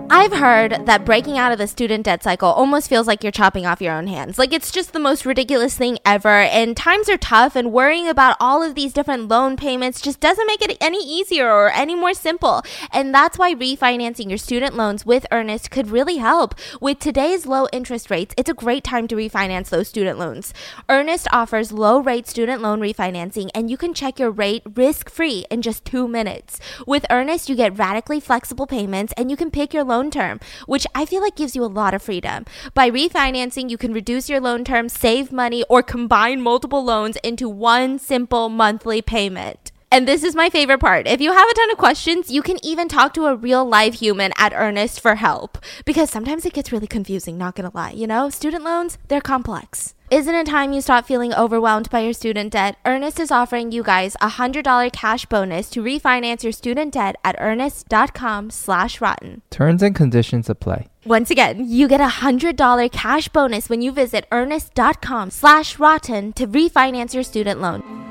I've heard that breaking out of the student debt cycle almost feels like you're chopping off your own hands. Like it's just the most ridiculous thing ever. And times are tough, and worrying about all of these different loan payments just doesn't make it any easier or any more simple. And that's why refinancing your student loans with Earnest could really help. With today's low interest rates, it's a great time to refinance those student loans. Earnest offers low rate student loan refinancing, and you can check your rate risk free in just two minutes. With Earnest, you get radically flexible payments and you can pick your loan term, which I feel like gives you a lot of freedom. By refinancing, you can reduce your loan term, save money, or combine multiple loans into one simple monthly payment. And this is my favorite part. If you have a ton of questions, you can even talk to a real live human at Earnest for help. Because sometimes it gets really confusing, not gonna lie. You know, student loans, they're complex. Isn't it time you stop feeling overwhelmed by your student debt? Earnest is offering you guys a $100 cash bonus to refinance your student debt at earnest.com slash rotten. Terms and conditions apply. Once again, you get a $100 cash bonus when you visit earnest.com slash rotten to refinance your student loan.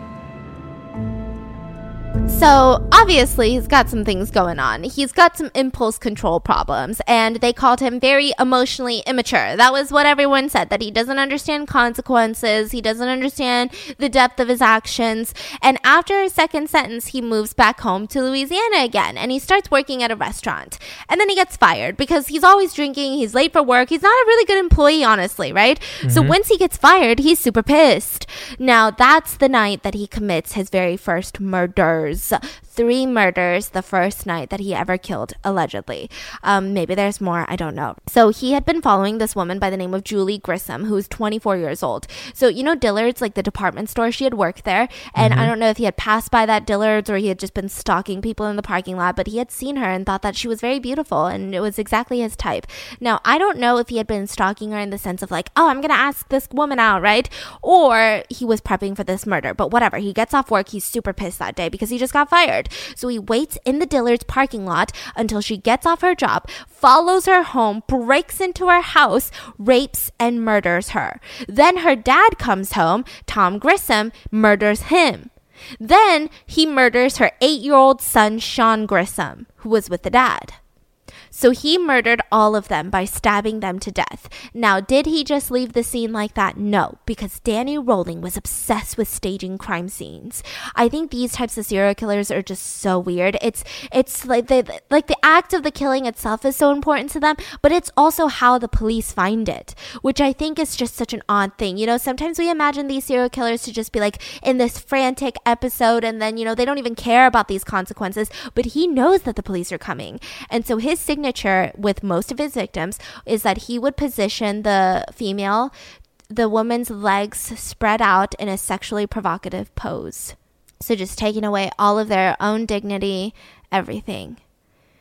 So, obviously, he's got some things going on. He's got some impulse control problems, and they called him very emotionally immature. That was what everyone said that he doesn't understand consequences, he doesn't understand the depth of his actions. And after his second sentence, he moves back home to Louisiana again, and he starts working at a restaurant. And then he gets fired because he's always drinking, he's late for work, he's not a really good employee, honestly, right? Mm-hmm. So, once he gets fired, he's super pissed. Now, that's the night that he commits his very first murders murders, three murders the first night that he ever killed, allegedly. Um, maybe there's more, I don't know. So he had been following this woman by the name of Julie Grissom, who's 24 years old. So, you know, Dillard's, like the department store, she had worked there. And mm-hmm. I don't know if he had passed by that Dillard's or he had just been stalking people in the parking lot, but he had seen her and thought that she was very beautiful and it was exactly his type. Now, I don't know if he had been stalking her in the sense of like, oh, I'm going to ask this woman out, right? Or he was prepping for this murder, but whatever. He gets off work. He's super pissed that day because he just got fired. So he waits in the Dillard's parking lot until she gets off her job, follows her home, breaks into her house, rapes and murders her. Then her dad comes home, Tom Grissom, murders him. Then he murders her eight year old son, Sean Grissom, who was with the dad. So he murdered all of them by stabbing them to death. Now, did he just leave the scene like that? No, because Danny Rolling was obsessed with staging crime scenes. I think these types of serial killers are just so weird. It's it's like the like the act of the killing itself is so important to them, but it's also how the police find it, which I think is just such an odd thing. You know, sometimes we imagine these serial killers to just be like in this frantic episode and then, you know, they don't even care about these consequences, but he knows that the police are coming. And so his signature signature with most of his victims is that he would position the female, the woman's legs spread out in a sexually provocative pose. So just taking away all of their own dignity, everything.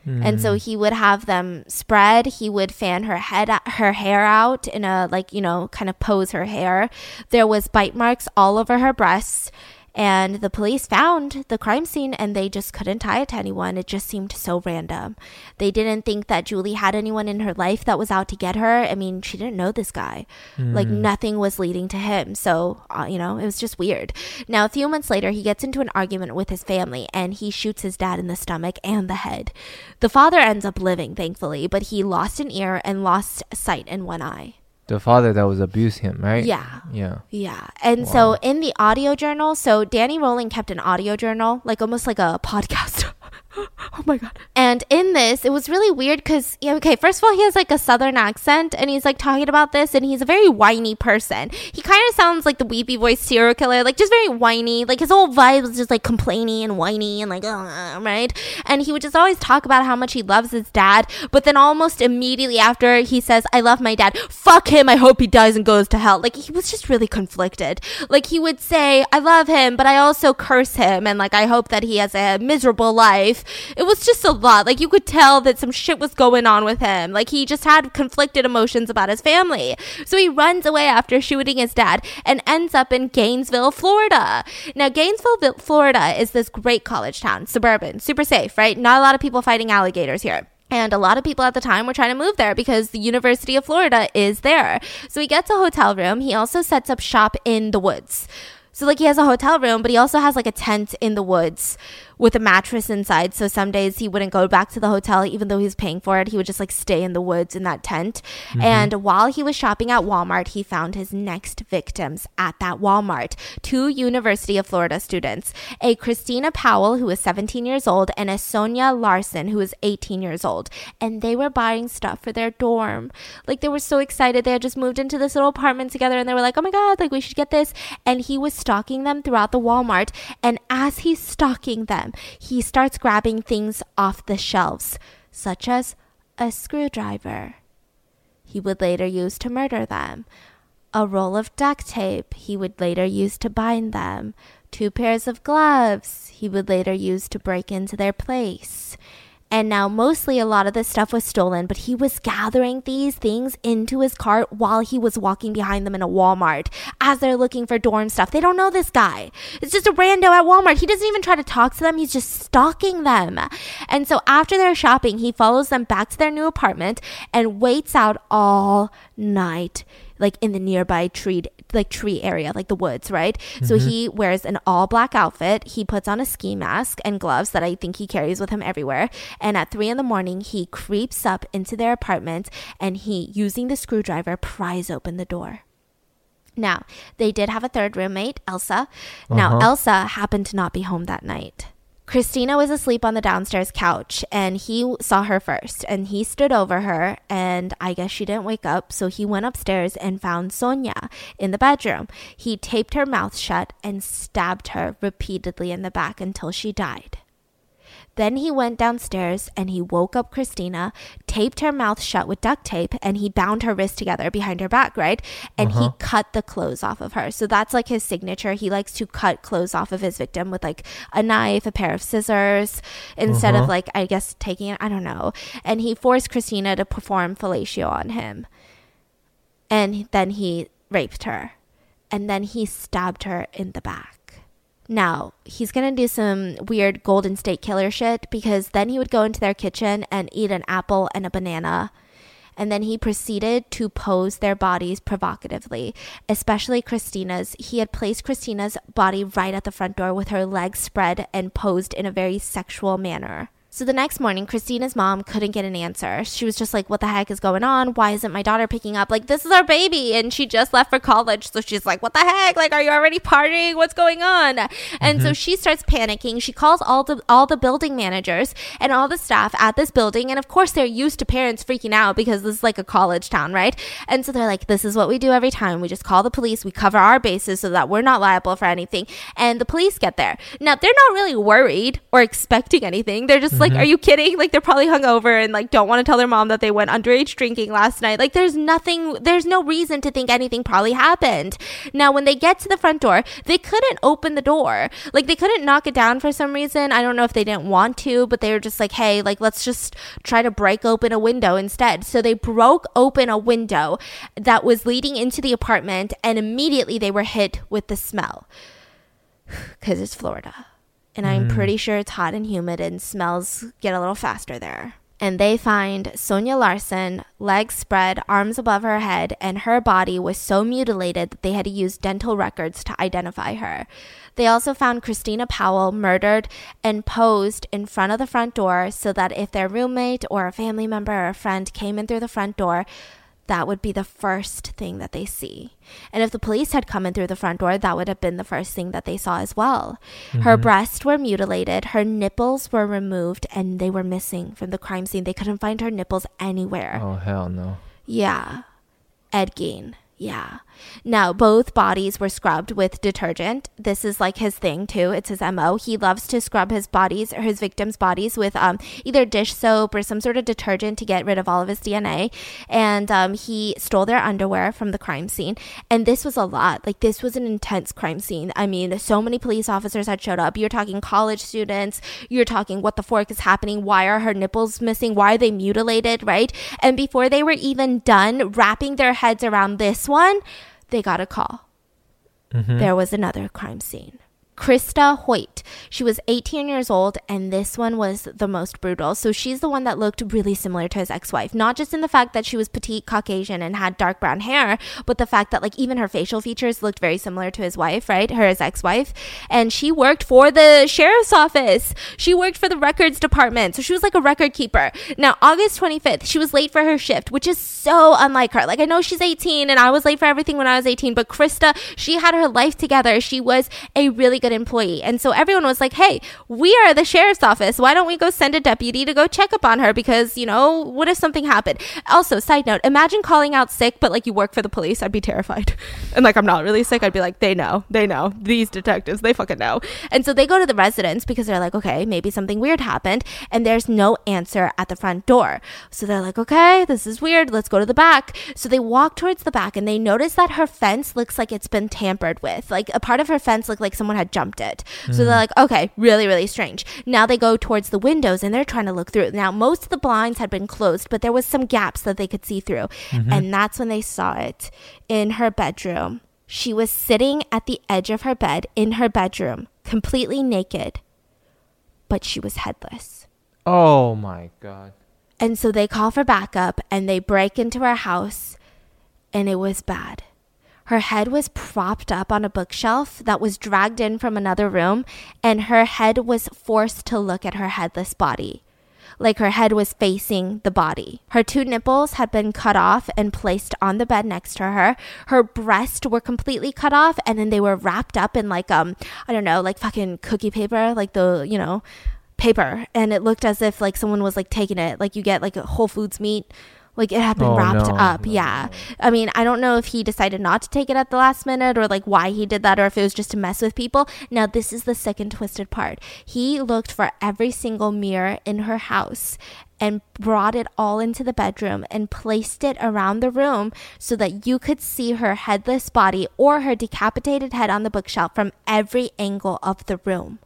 And so hmm. he would have them spread. He would fan her head, her hair out in a like you know kind of pose her hair. There was bite marks all over her breasts. And the police found the crime scene and they just couldn't tie it to anyone. It just seemed so random. They didn't think that Julie had anyone in her life that was out to get her. I mean, she didn't know this guy. Mm. Like, nothing was leading to him. So, uh, you know, it was just weird. Now, a few months later, he gets into an argument with his family and he shoots his dad in the stomach and the head. The father ends up living, thankfully, but he lost an ear and lost sight in one eye the father that was abused him, right? Yeah. Yeah. Yeah. And wow. so in the audio journal, so Danny Rolling kept an audio journal, like almost like a podcast. oh my god. And in this, it was really weird because yeah, okay, first of all, he has like a southern accent and he's like talking about this and he's a very whiny person. He kind of sounds like the weepy voice serial killer, like just very whiny. Like his whole vibe was just like complaining and whiny and like uh, right. And he would just always talk about how much he loves his dad, but then almost immediately after he says, "I love my dad," fuck him. I hope he dies and goes to hell. Like he was just really conflicted. Like he would say, "I love him," but I also curse him and like I hope that he has a miserable life it was just a lot. Like you could tell that some shit was going on with him. Like he just had conflicted emotions about his family. So he runs away after shooting his dad and ends up in Gainesville, Florida. Now, Gainesville, Florida is this great college town, suburban, super safe, right? Not a lot of people fighting alligators here. And a lot of people at the time were trying to move there because the University of Florida is there. So he gets a hotel room. He also sets up shop in the woods. So, like, he has a hotel room, but he also has like a tent in the woods with a mattress inside. So some days he wouldn't go back to the hotel, even though he was paying for it. He would just like stay in the woods in that tent. Mm-hmm. And while he was shopping at Walmart, he found his next victims at that Walmart two University of Florida students a Christina Powell, who was 17 years old, and a Sonja Larson, who was 18 years old. And they were buying stuff for their dorm. Like they were so excited. They had just moved into this little apartment together and they were like, oh my God, like we should get this. And he was stalking them throughout the Walmart. And as he's stalking them, them, he starts grabbing things off the shelves, such as a screwdriver. He would later use to murder them, a roll of duct tape he would later use to bind them, two pairs of gloves he would later use to break into their place. And now, mostly a lot of this stuff was stolen, but he was gathering these things into his cart while he was walking behind them in a Walmart as they're looking for dorm stuff. They don't know this guy. It's just a rando at Walmart. He doesn't even try to talk to them, he's just stalking them. And so, after their shopping, he follows them back to their new apartment and waits out all night like in the nearby tree like tree area like the woods right? Mm-hmm. so he wears an all black outfit. He puts on a ski mask and gloves that i think he carries with him everywhere. And at three in the morning he creeps up into their apartment and he using the screwdriver pries open the door. Now they did have a third roommate elsa. Now uh-huh. elsa happened to not be home that night Christina was asleep on the downstairs couch and he saw her first and he stood over her and I guess she didn't wake up so he went upstairs and found Sonja in the bedroom. He taped her mouth shut and stabbed her repeatedly in the back until she died. Then he went downstairs and he woke up Christina, taped her mouth shut with duct tape, and he bound her wrists together behind her back, right? And uh-huh. he cut the clothes off of her. So that's like his signature. He likes to cut clothes off of his victim with like a knife, a pair of scissors, instead uh-huh. of like, I guess, taking it. I don't know. And he forced Christina to perform fellatio on him. And then he raped her. And then he stabbed her in the back. Now, he's going to do some weird Golden State Killer shit because then he would go into their kitchen and eat an apple and a banana. And then he proceeded to pose their bodies provocatively, especially Christina's. He had placed Christina's body right at the front door with her legs spread and posed in a very sexual manner. So the next morning, Christina's mom couldn't get an answer. She was just like, What the heck is going on? Why isn't my daughter picking up? Like, this is our baby. And she just left for college. So she's like, What the heck? Like, are you already partying? What's going on? And mm-hmm. so she starts panicking. She calls all the all the building managers and all the staff at this building. And of course, they're used to parents freaking out because this is like a college town, right? And so they're like, This is what we do every time. We just call the police. We cover our bases so that we're not liable for anything. And the police get there. Now, they're not really worried or expecting anything. They're just mm-hmm like, mm-hmm. are you kidding? Like, they're probably hungover and like don't want to tell their mom that they went underage drinking last night. Like, there's nothing, there's no reason to think anything probably happened. Now, when they get to the front door, they couldn't open the door. Like, they couldn't knock it down for some reason. I don't know if they didn't want to, but they were just like, hey, like, let's just try to break open a window instead. So they broke open a window that was leading into the apartment, and immediately they were hit with the smell because it's Florida and I'm mm. pretty sure it's hot and humid and smells get a little faster there. And they find Sonja Larson, legs spread, arms above her head, and her body was so mutilated that they had to use dental records to identify her. They also found Christina Powell murdered and posed in front of the front door so that if their roommate or a family member or a friend came in through the front door, that would be the first thing that they see. And if the police had come in through the front door, that would have been the first thing that they saw as well. Mm-hmm. Her breasts were mutilated, her nipples were removed, and they were missing from the crime scene. They couldn't find her nipples anywhere. Oh, hell no. Yeah. Ed Gein. Yeah. Now, both bodies were scrubbed with detergent. This is like his thing too. It's his MO. He loves to scrub his bodies or his victims' bodies with um, either dish soap or some sort of detergent to get rid of all of his DNA. And um, he stole their underwear from the crime scene. And this was a lot. Like, this was an intense crime scene. I mean, so many police officers had showed up. You're talking college students. You're talking what the fork is happening. Why are her nipples missing? Why are they mutilated, right? And before they were even done wrapping their heads around this one, they got a call. Mm-hmm. There was another crime scene. Christa Hoyt. She was 18 years old, and this one was the most brutal. So she's the one that looked really similar to his ex wife, not just in the fact that she was petite, Caucasian, and had dark brown hair, but the fact that, like, even her facial features looked very similar to his wife, right? Her ex wife. And she worked for the sheriff's office. She worked for the records department. So she was like a record keeper. Now, August 25th, she was late for her shift, which is so unlike her. Like, I know she's 18, and I was late for everything when I was 18, but Christa, she had her life together. She was a really good employee. And so everyone was like, hey, we are the sheriff's office. Why don't we go send a deputy to go check up on her? Because, you know, what if something happened? Also, side note, imagine calling out sick, but like you work for the police. I'd be terrified. And like, I'm not really sick. I'd be like, they know. They know. These detectives, they fucking know. And so they go to the residence because they're like, okay, maybe something weird happened. And there's no answer at the front door. So they're like, okay, this is weird. Let's go to the back. So they walk towards the back and they notice that her fence looks like it's been tampered with. Like a part of her fence looked like someone had jumped it. So mm. they're like, okay, really, really strange. Now they go towards the windows and they're trying to look through. Now, most of the blinds had been closed, but there was some gaps that they could see through. Mm-hmm. And that's when they saw it in her bedroom. She was sitting at the edge of her bed in her bedroom, completely naked, but she was headless. Oh my god. And so they call for backup and they break into her house, and it was bad. Her head was propped up on a bookshelf that was dragged in from another room, and her head was forced to look at her headless body. Like her head was facing the body. Her two nipples had been cut off and placed on the bed next to her. Her breasts were completely cut off, and then they were wrapped up in like um I don't know like fucking cookie paper, like the you know paper and it looked as if like someone was like taking it like you get like a whole foods meat like it had been Oh, wrapped no, up yeah. I mean i don't know if he decided not to take it at the last minute or like why he did that or if it was just to mess with people. Now this is the second twisted part. He looked for every single mirror in her house and brought it all into the bedroom and placed it around the room so that you could see her headless body or her decapitated head on the bookshelf from every angle of the room.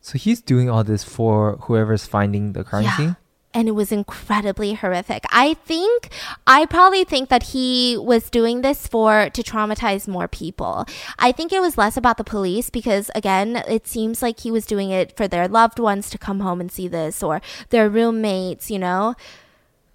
So he's doing all this for whoever's finding the crime scene? And it was incredibly horrific. I think, I probably think that he was doing this for to traumatize more people. I think it was less about the police because, again, it seems like he was doing it for their loved ones to come home and see this or their roommates, you know?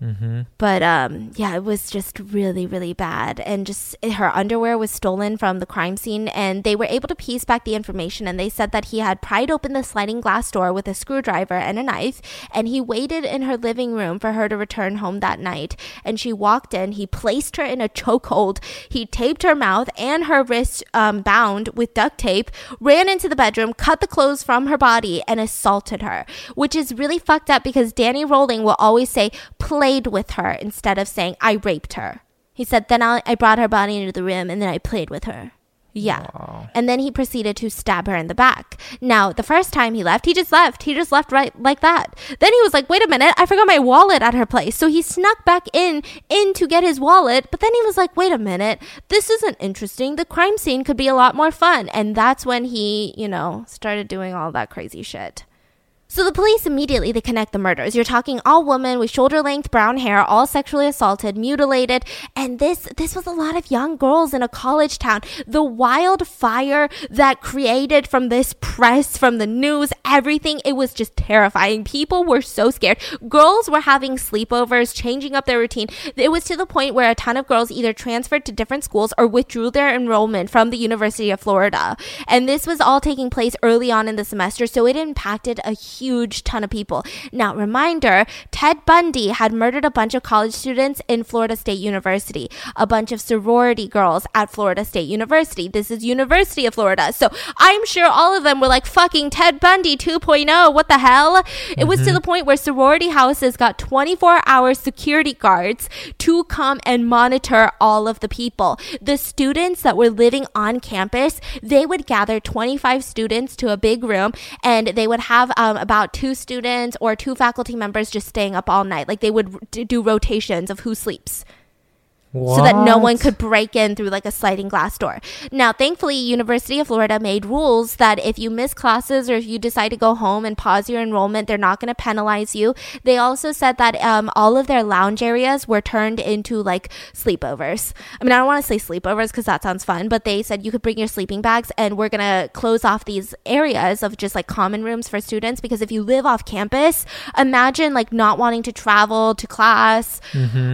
Mm-hmm. But um, yeah, it was just really, really bad. And just her underwear was stolen from the crime scene, and they were able to piece back the information. And they said that he had pried open the sliding glass door with a screwdriver and a knife, and he waited in her living room for her to return home that night. And she walked in, he placed her in a chokehold, he taped her mouth and her wrists um, bound with duct tape, ran into the bedroom, cut the clothes from her body, and assaulted her, which is really fucked up because Danny Rolling will always say, played with her instead of saying, I raped her. He said, then I, I brought her body into the room and then I played with her. Yeah. Wow. And then he proceeded to stab her in the back. Now, the first time he left, he just left. He just left right like that. Then he was like, wait a minute, I forgot my wallet at her place. So he snuck back in, in to get his wallet. But then he was like, wait a minute, this isn't interesting. The crime scene could be a lot more fun. And that's when he, you know, started doing all that crazy shit. So the police immediately they connect the murders. You're talking all women with shoulder-length brown hair, all sexually assaulted, mutilated, and this this was a lot of young girls in a college town. The wildfire that created from this press, from the news, everything, it was just terrifying. People were so scared. Girls were having sleepovers, changing up their routine. It was to the point where a ton of girls either transferred to different schools or withdrew their enrollment from the University of Florida. And this was all taking place early on in the semester, so it impacted a huge ton of people. Now, reminder Ted Bundy had murdered a bunch of college students in Florida State University, a bunch of sorority girls at Florida State University. This is University of Florida. So I'm sure all of them were like, fucking Ted Bundy 2.0. What the hell? It was to the point where sorority houses got 24 hour security guards to come and monitor all of the people. The students that were living on campus, they would gather 25 students to a big room and they would have um, about two students or two faculty members just staying up all night. Like they would do rotations of who sleeps so that no one could break in through like a sliding glass door. Now, thankfully, University of Florida made rules that if you miss classes or if you decide to go home and pause your enrollment, they're not going to penalize you. They also said that um, all of their lounge areas were turned into like sleepovers. I mean, I don't want to say sleepovers because that sounds fun, but they said you could bring your sleeping bags and we're going to close off these areas of just like common rooms for students because if you live off campus, imagine like not wanting to travel to class.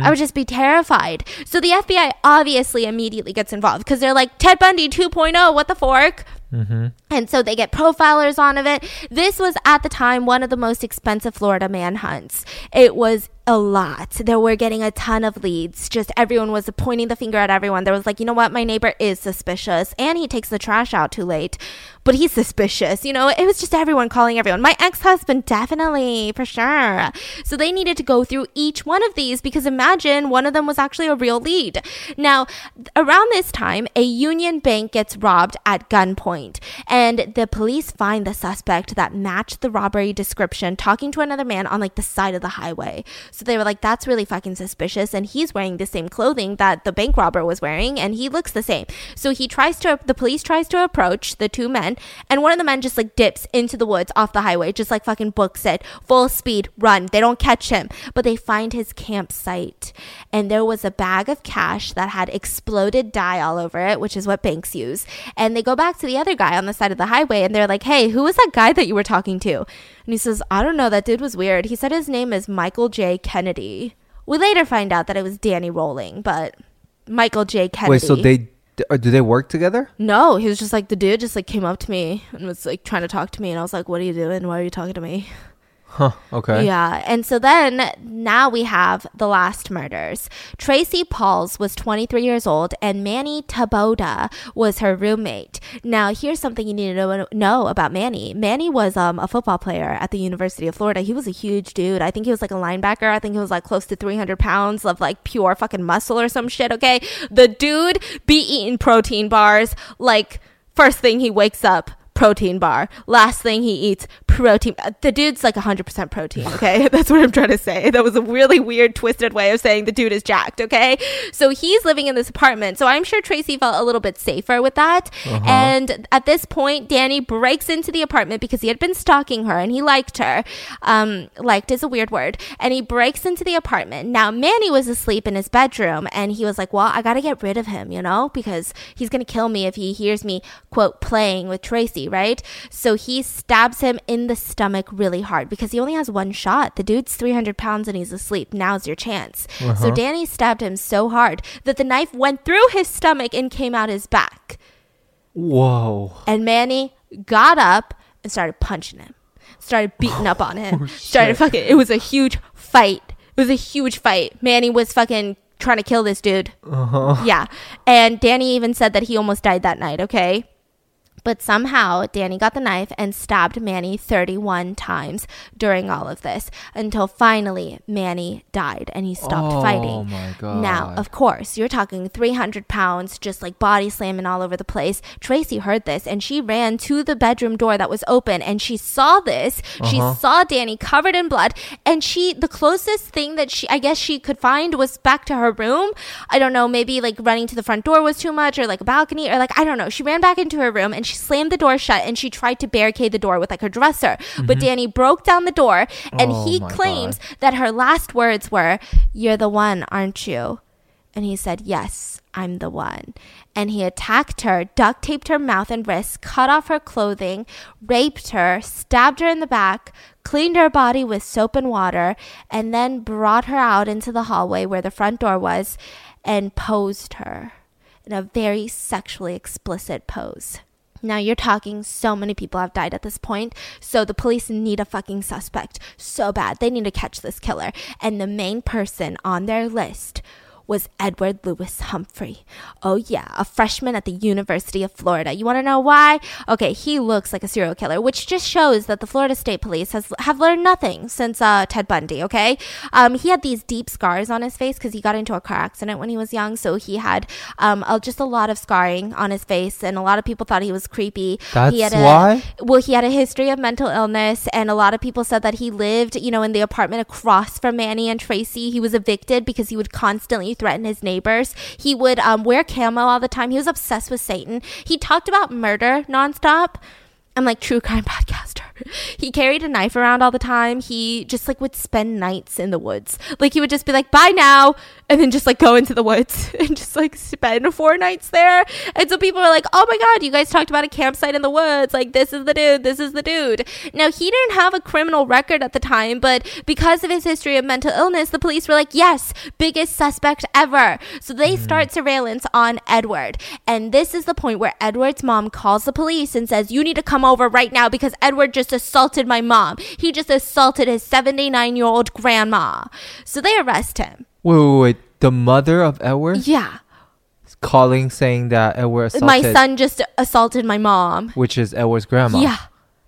I would just be terrified. So the FBI obviously immediately gets involved because they're like, Ted Bundy 2.0, what the fork? Mm-hmm. And so they get profilers on of it. This was at the time one of the most expensive Florida manhunts. It was a lot. They were getting a ton of leads. Just everyone was pointing the finger at everyone. There was like, you know what, my neighbor is suspicious and he takes the trash out too late, but he's suspicious. You know, it was just everyone calling everyone. My ex husband, definitely, for sure. So they needed to go through each one of these because imagine one of them was actually a real lead. Now, around this time, a Union Bank gets robbed at gunpoint, and the police find the suspect that matched the robbery description talking to another man on like the side of the highway. So they were like, that's really fucking suspicious. And he's wearing the same clothing that the bank robber was wearing, and he looks the same. So he tries to, the police tries to approach the two men, and one of the men just like dips into the woods off the highway, just like fucking books it, full speed, run. They don't catch him, but they find his campsite, and there was a bag of cash that had exploded dye all over it, which is what banks use. And they go back to the other guy on the side of the highway, and they're like, hey, who was that guy that you were talking to? And he says, I don't know, that dude was weird. He said his name is Michael J. Kennedy. We later find out that it was Danny Rolling, but Michael J. Kennedy. Wait, so they uh, do they work together? No, he was just like the dude just like came up to me and was like trying to talk to me and I was like, What are you doing? Why are you talking to me? Huh. Okay. Yeah. And so then now we have the last murders. Tracy Paules was 23 years old and Manny Taboada was her roommate. Now, here's something you need to know, about Manny. Manny was um, a football player at the University of Florida. He was a huge dude. I think he was like a linebacker. I think he was like close to 300 pounds of like pure fucking muscle or some shit, okay? The dude be eating protein bars like first thing he wakes up protein bar. Last thing he eats, protein. The dude's like 100% protein, okay? That's what I'm trying to say. That was a really weird, twisted way of saying the dude is jacked, okay? So he's living in this apartment. So I'm sure Tracy felt a little bit safer with that. Uh-huh. And at this point, Danny breaks into the apartment because he had been stalking her and he liked her. Um, liked is a weird word. And he breaks into the apartment. Now, Manny was asleep in his bedroom and he was like, well, I got to get rid of him, you know, because he's going to kill me if he hears me, quote, playing with Tracy, right? So he stabs him in the stomach really hard because he only has one shot. The dude's 300 pounds and he's asleep. Now's your chance. So Uh-huh. Danny stabbed him so hard that the knife went through his stomach and came out his back. Whoa. And Manny got up and started punching him, started beating up on him, started fucking. It was a huge fight. It was a huge fight. Manny was fucking trying to kill this dude. Uh-huh. Yeah. And Danny even said that he almost died that night, okay? But somehow Danny got the knife and stabbed Manny 31 times during all of this until finally Manny died and he stopped Oh fighting. my god. Now, of course, you're talking 300 pounds, just like body slamming all over the place. Tracy heard this and she ran to the bedroom door that was open and she saw this. She Uh-huh. saw Danny covered in blood and she, the closest thing that she, I guess she could find was back to her room. I don't know, maybe like running to the front door was too much or like a balcony or like, I don't know. She ran back into her room and she slammed the door shut and she tried to barricade the door with like her dresser. But mm-hmm. Danny broke down the door and Oh he claims that her last words were, You're the one, aren't you? And he said, Yes, I'm the one. And he attacked her, duct taped her mouth and wrists, cut off her clothing, raped her, stabbed her in the back, cleaned her body with soap and water, and then brought her out into the hallway where the front door was and posed her in a very sexually explicit pose. Now you're talking so many people have died at this point, so the police need a fucking suspect so bad. They need to catch this killer. And the main person on their list was Edward Lewis Humphrey. Oh yeah, a freshman at the University of Florida. You want to know why? Okay, he looks like a serial killer, which just shows that the Florida State Police has have learned nothing since uh, Ted Bundy. Okay, um, he had these deep scars on his face because he got into a car accident when he was young, so he had um, uh, just a lot of scarring on his face, and a lot of people thought he was creepy. That's he had a, why? well, he had a history of mental illness, and a lot of people said that he lived, you know, in the apartment across from Manny and Tracy. He was evicted because he would constantly threaten his neighbors. He would um, wear camo all the time. He was obsessed with Satan. He talked about murder nonstop. I'm like true crime podcaster. He carried a knife around all the time. He just like would spend nights in the woods. Like he would just be like, "Bye now," and then just like go into the woods and just like spend four nights there. And so people are like, "Oh my god, you guys talked about a campsite in the woods. Like this is the dude. This is the dude." Now he didn't have a criminal record at the time, but because of his history of mental illness, the police were like, "Yes, biggest suspect ever." So they mm-hmm. start surveillance on Edward, and this is the point where Edward's mom calls the police and says, "You need to come over right now because Edward just assaulted my mom. He just assaulted his 79 year old grandma." So they arrest him. Wait, wait, wait. The mother of Edward Yeah, calling saying that Edward assaulted, my son just assaulted my mom. which is Edward's grandma. Yeah.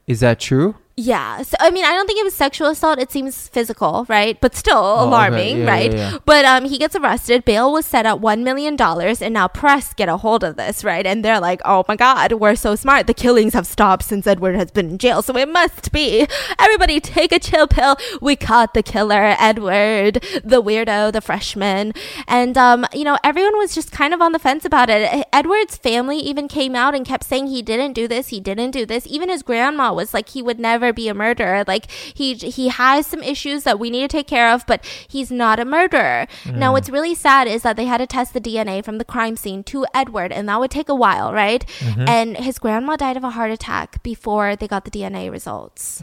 Is that true? Yeah. So I mean, I don't think it was sexual assault. It seems physical, right? But still Oh, okay. alarming, Yeah, right? yeah, yeah. But um, he gets arrested. Bail was set at one million dollars, and now press get a hold of this, right? And they're like, "Oh my God, we're so smart. The killings have stopped since Edward has been in jail, so it must be." Everybody, take a chill pill. We caught the killer, Edward, the weirdo, the freshman, and um, you know, everyone was just kind of on the fence about it. Edward's family even came out and kept saying he didn't do this, he didn't do this. Even his grandma was like, he would never be a murderer. Like he he has some issues that we need to take care of, but he's not a murderer. Now, mm. what's really sad is that they had to test the DNA from the crime scene to Edward, and that would take a while, right? Mm-hmm. And his grandma died of a heart attack before they got the DNA results.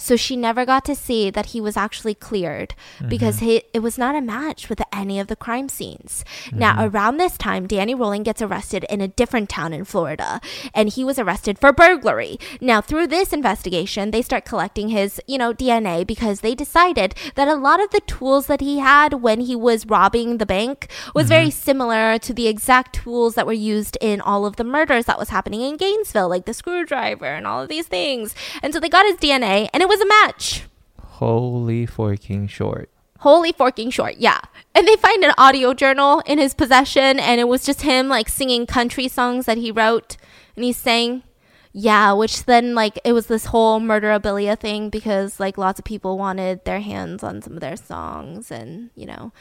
So she never got to see that he was actually cleared because mm-hmm. he, it was not a match with any of the crime scenes. Now, mm-hmm. around this time, Danny Rolling gets arrested in a different town in Florida, and he was arrested for burglary. Now, through this investigation, they start collecting his, you know, DNA because they decided that a lot of the tools that he had when he was robbing the bank was very mm-hmm. similar to the exact tools that were used in all of the murders that was happening in Gainesville, like the screwdriver and all of these things. And so they got his DNA, and it was a match. Holy forking short. Holy forking short, yeah. And they find an audio journal in his possession, and it was just him like singing country songs that he wrote, and he sang, yeah, which then like it was this whole murderabilia thing because like lots of people wanted their hands on some of their songs, and you know,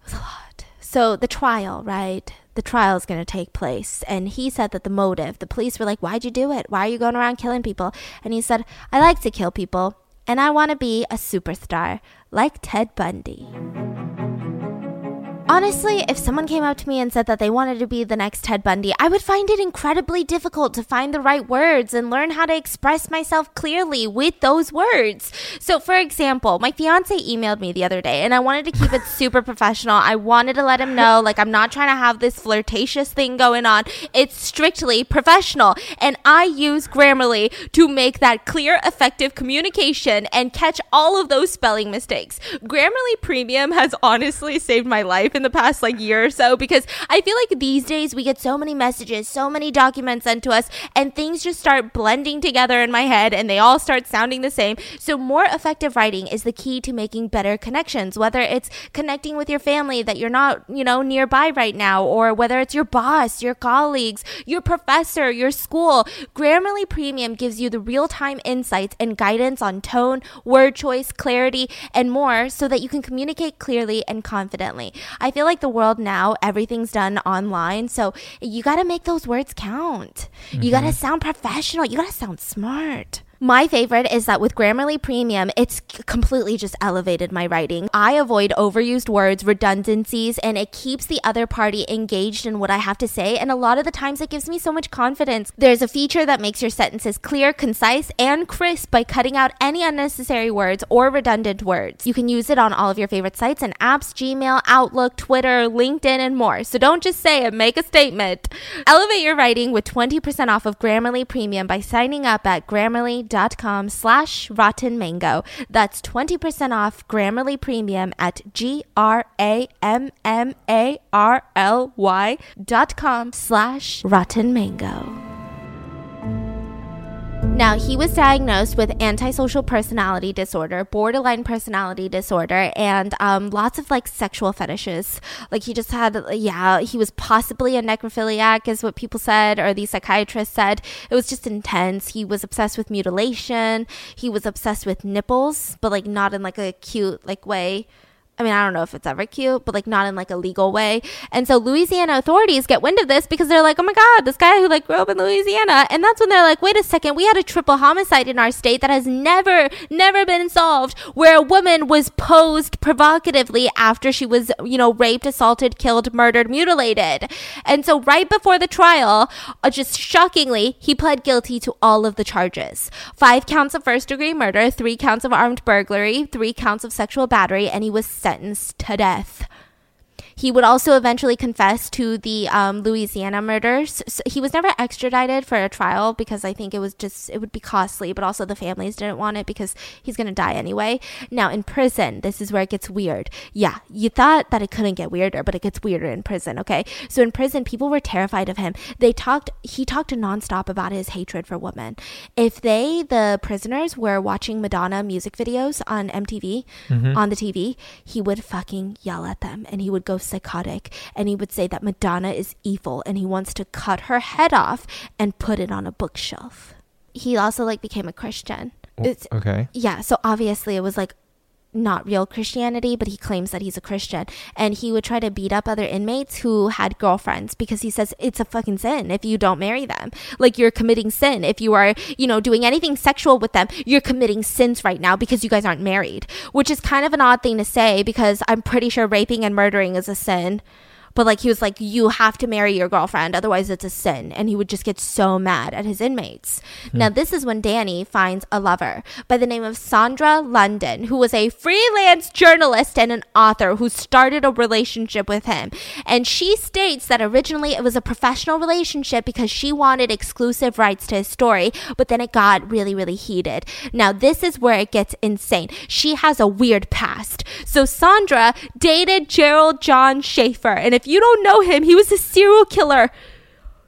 it was a lot. So the trial, right? The trial is going to take place, and he said that the motive. The police were like, "Why'd you do it? Why are you going around killing people?" And he said, "I like to kill people." And I want to be a superstar like Ted Bundy. Honestly, if someone came up to me and said that they wanted to be the next Ted Bundy, I would find it incredibly difficult to find the right words and learn how to express myself clearly with those words. So, for example, my fiance emailed me the other day and I wanted to keep it super professional. I wanted to let him know, like, I'm not trying to have this flirtatious thing going on. It's strictly professional. And I use Grammarly to make that clear, effective communication and catch all of those spelling mistakes. Grammarly Premium has honestly saved my life in the past like year or so because I feel like these days we get so many messages, so many documents sent to us, and things just start blending together in my head and they all start sounding the same. So, more effective writing is the key to making better connections, whether it's connecting with your family that you're not, you know, nearby right now, or whether it's your boss, your colleagues, your professor, your school. Grammarly Premium gives you the real time insights and guidance on tone, word choice, clarity, and more so that you can communicate clearly and confidently. I feel like the world now, everything's done online. So you got to make those words count. You got to mm-hmm. sound professional. You got to sound smart. My favorite is that with Grammarly Premium, it's completely just elevated my writing. I avoid overused words, redundancies, and it keeps the other party engaged in what I have to say. And a lot of the times, it gives me so much confidence. There's a feature that makes your sentences clear, concise, and crisp by cutting out any unnecessary words or redundant words. You can use it on all of your favorite sites and apps Gmail, Outlook, Twitter, LinkedIn, and more. So don't just say it, make a statement. Elevate your writing with 20% off of Grammarly Premium by signing up at grammarly.com slash rotten mango. That's 20% off Grammarly Premium at G-R-A-M-M-A-R-L-Y dot com slash rotten mango. Now, he was diagnosed with antisocial personality disorder, borderline personality disorder, and um, lots of like sexual fetishes. Like, he just had, yeah, he was possibly a necrophiliac, is what people said, or the psychiatrist said. It was just intense. He was obsessed with mutilation. He was obsessed with nipples, but like not in like a cute, like way. I mean, I don't know if it's ever cute, but like not in like a legal way. And so Louisiana authorities get wind of this because they're like, oh my God, this guy who like grew up in Louisiana. And that's when they're like, wait a second, we had a triple homicide in our state that has never, never been solved where a woman was posed provocatively after she was, you know, raped, assaulted, killed, murdered, mutilated. And so right before the trial, uh, just shockingly, he pled guilty to all of the charges. Five counts of first degree murder, three counts of armed burglary, three counts of sexual battery, and he was sentenced to death. He would also eventually confess to the um, Louisiana murders. So he was never extradited for a trial because I think it was just it would be costly, but also the families didn't want it because he's gonna die anyway. Now in prison, this is where it gets weird. Yeah, you thought that it couldn't get weirder, but it gets weirder in prison. Okay, so in prison, people were terrified of him. They talked. He talked nonstop about his hatred for women. If they, the prisoners, were watching Madonna music videos on MTV on the TV, he would fucking yell at them and he would go psychotic and he would say that Madonna is evil and he wants to cut her head off and put it on a bookshelf. He also like became a Christian. It's, Okay. yeah, so obviously it was like not real Christianity, but he claims that he's a Christian. And he would try to beat up other inmates who had girlfriends because he says it's a fucking sin if you don't marry them. Like you're committing sin. If you are, you know, doing anything sexual with them, you're committing sins right now because you guys aren't married, which is kind of an odd thing to say because I'm pretty sure raping and murdering is a sin. But like he was like, you have to marry your girlfriend, otherwise it's a sin. And he would just get so mad at his inmates. Hmm. Now this is when Danny finds a lover by the name of Sandra London, who was a freelance journalist and an author who started a relationship with him. And she states that originally it was a professional relationship because she wanted exclusive rights to his story, but then it got really, really heated. Now this is where it gets insane. She has a weird past. So Sandra dated Gerald John Schaefer, and if you don't know him, he was a serial killer.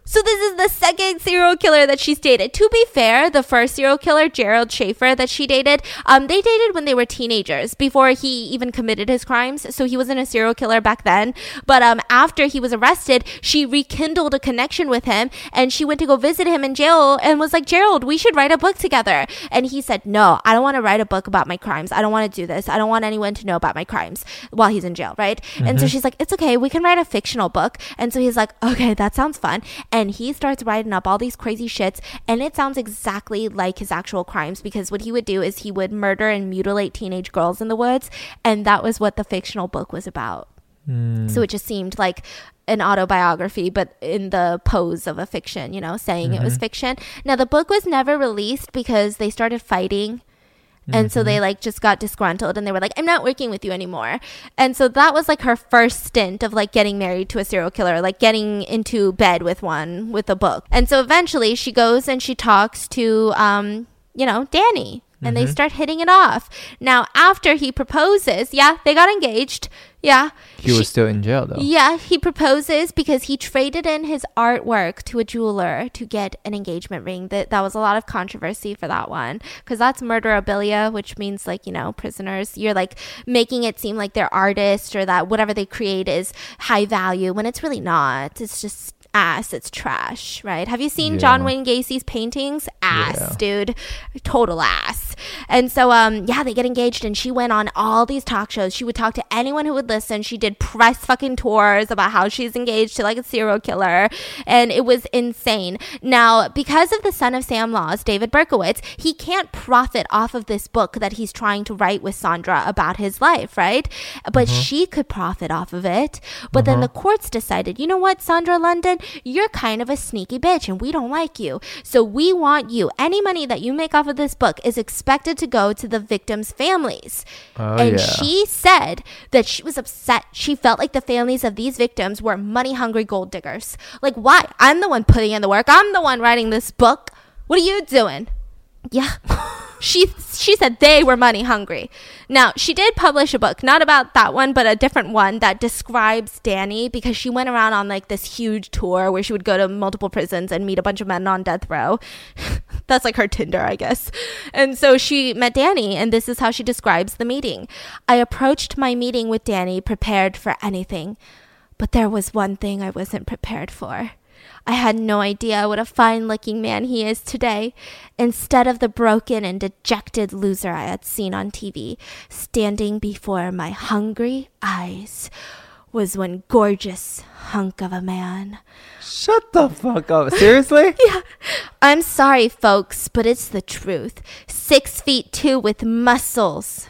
So this is the second serial killer that she's dated. To be fair, the first serial killer, Gerald Schaefer, that she dated, um, they dated when they were teenagers before he even committed his crimes. So he wasn't a serial killer back then. But um, after he was arrested, she rekindled a connection with him, and she went to go visit him in jail and was like, Gerald, we should write a book together. And he said, No, I don't want to write a book about my crimes. I don't want to do this. I don't want anyone to know about my crimes while he's in jail, right? And so she's like, It's okay. We can write a fictional book. And so he's like, Okay, that sounds fun. And he starts writing up all these crazy shits. And it sounds exactly like his actual crimes because what he would do is he would murder and mutilate teenage girls in the woods. And that was what the fictional book was about. Hmm. So it just seemed like an autobiography, but in the pose of a fiction, you know, saying it was mm-hmm. fiction. Now, the book was never released because they started fighting. And so they like just got disgruntled and they were like, I'm not working with you anymore. And so that was like her first stint of like getting married to a serial killer, like getting into bed with one with a book. And so eventually she goes and she talks to, um, you know, Danny and they mm-hmm. start hitting it off. Now, after he proposes, yeah, they got engaged. Yeah. He was still in jail though. Yeah, he proposes because he traded in his artwork to a jeweler to get an engagement ring. That that was a lot of controversy for that one because that's murderabilia, which means like you know prisoners. You're like making it seem like they're artists or that whatever they create is high value when it's really not. It's just ass. It's trash, right? Have you seen John Wayne Gacy's paintings? Ass, Yeah. dude, total ass. And so, um, yeah, they get engaged, and she went on all these talk shows. She would talk to anyone who would listen. She did press fucking tours about how she's engaged to like a serial killer, and it was insane. Now, because of the son of Sam laws, David Berkowitz, he can't profit off of this book that he's trying to write with Sandra about his life, right? But she could profit off of it. But then the courts decided, you know what, Sandra London, you're kind of a sneaky bitch, and we don't like you. So we want you. Any money that you make off of this book is expected to go to the victims' families. Oh, and yeah. she said that she was upset. She felt like the families of these victims were money hungry gold diggers. Like, why? I'm the one putting in the work. I'm the one writing this book. What are you doing? Yeah. She she said they were money hungry. Now, she did publish a book, not about that one, but a different one that describes Danny because she went around on like this huge tour where she would go to multiple prisons and meet a bunch of men on death row. That's like her Tinder, I guess. And so she met Danny, and this is how she describes the meeting. I approached my meeting with Danny prepared for anything, but there was one thing I wasn't prepared for. I had no idea what a fine looking man he is today. Instead of the broken and dejected loser I had seen on TV, standing before my hungry eyes was one gorgeous hunk of a man. Shut the fuck up. Seriously? Yeah. I'm sorry, folks, but it's the truth. Six feet two with muscles.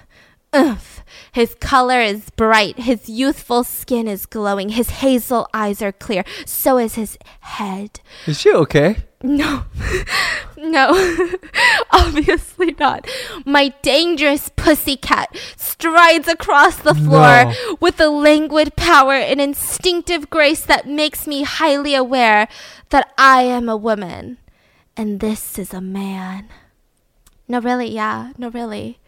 Oof. His color is bright. His youthful skin is glowing. His hazel eyes are clear. So is his head. Is she okay? No. No, obviously not. My dangerous pussycat strides across the floor No. with a languid power and instinctive grace that makes me highly aware that I am a woman and this is a man. No, really, yeah. No, really.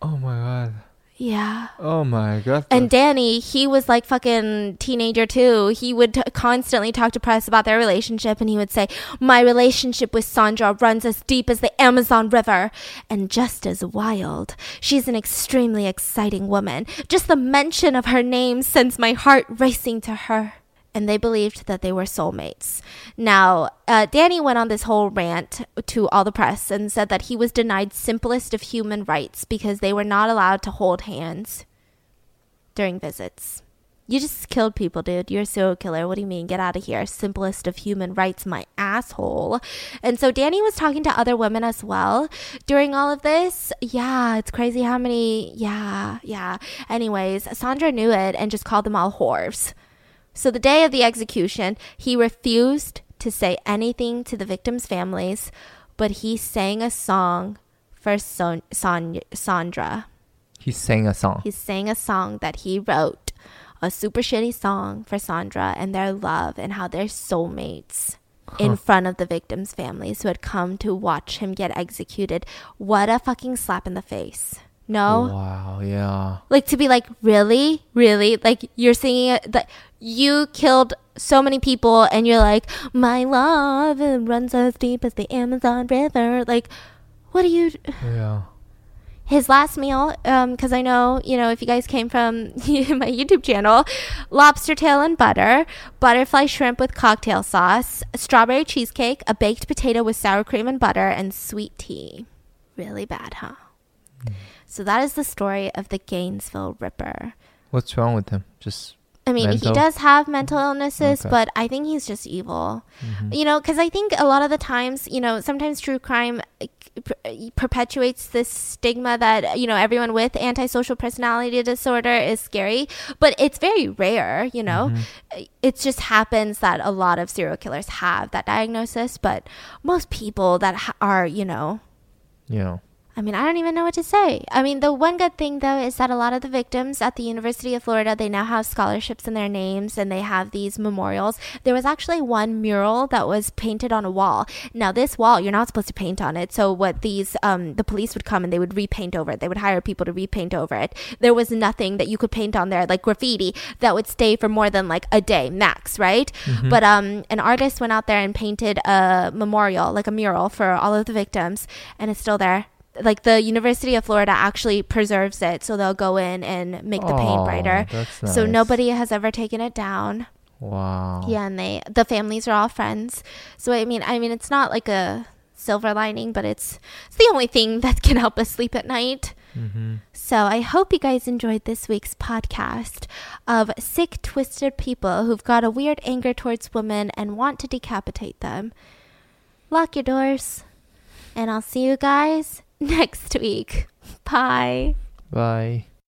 Oh my god. Yeah. Oh my god. And Danny, he was like fucking teenager too. He would t- constantly talk to press about their relationship and he would say, My relationship with Sandra runs as deep as the Amazon River and just as wild. She's an extremely exciting woman. Just the mention of her name sends my heart racing to her. And they believed that they were soulmates. Now, uh, Danny went on this whole rant to all the press and said that he was denied simplest of human rights because they were not allowed to hold hands during visits. You just killed people, dude. You're a serial killer. What do you mean? Get out of here. Simplest of human rights, my asshole. And so Danny was talking to other women as well during all of this. Yeah, it's crazy how many. Yeah, yeah. Anyways, Sandra knew it and just called them all whores. So the day of the execution, he refused to say anything to the victims' families, but he sang a song for Son- Son- Sandra. he sang a song. He sang a song that he wrote, a super shitty song for Sandra and their love and how they're soulmates in front of the victims' families who had come to watch him get executed. What a fucking slap in the face. No? Wow, yeah. Like to be like, really? Really? Like you're singing it that you killed so many people and you're like, my love runs as deep as the Amazon River. Like, what do you Yeah. his last meal Um, because i know you know if you guys came from my youtube channel lobster tail and butter butterfly shrimp with cocktail sauce strawberry cheesecake a baked potato with sour cream and butter and sweet tea really bad huh so that is the story of the gainesville ripper What's wrong with him? Just I mean, Mental? he does have mental illnesses, Okay. but I think he's just evil. mhm. You know, because I think a lot of the times, you know, sometimes true crime perpetuates this stigma that, you know, everyone with antisocial personality disorder is scary, but it's very rare, you know. Mhm. It just happens that a lot of serial killers have that diagnosis, but most people that ha- are, you know, you know. I mean, I don't even know what to say. I mean, the one good thing though is that a lot of the victims at the University of Florida, they now have scholarships in their names and they have these memorials. There was actually one mural that was painted on a wall. Now, this wall, you're not supposed to paint on it. So what these um the police would come and they would repaint over it. They would hire people to repaint over it. There was nothing that you could paint on there like graffiti that would stay for more than like a day max, right? Mhm. But um an artist went out there and painted a memorial, like a mural for all of the victims and it's still there like the University of Florida actually preserves it, so they'll go in and make the paint Oh, brighter. That's So nobody has ever taken it down. Wow. Yeah, and they the families are all friends. So I mean, I mean, it's not like a silver lining, but it's it's the only thing that can help us sleep at night. Mm-hmm. So I hope you guys enjoyed this week's podcast of sick, twisted people who've got a weird anger towards women and want to decapitate them. Lock your doors, and I'll see you guys next week. Bye. Bye.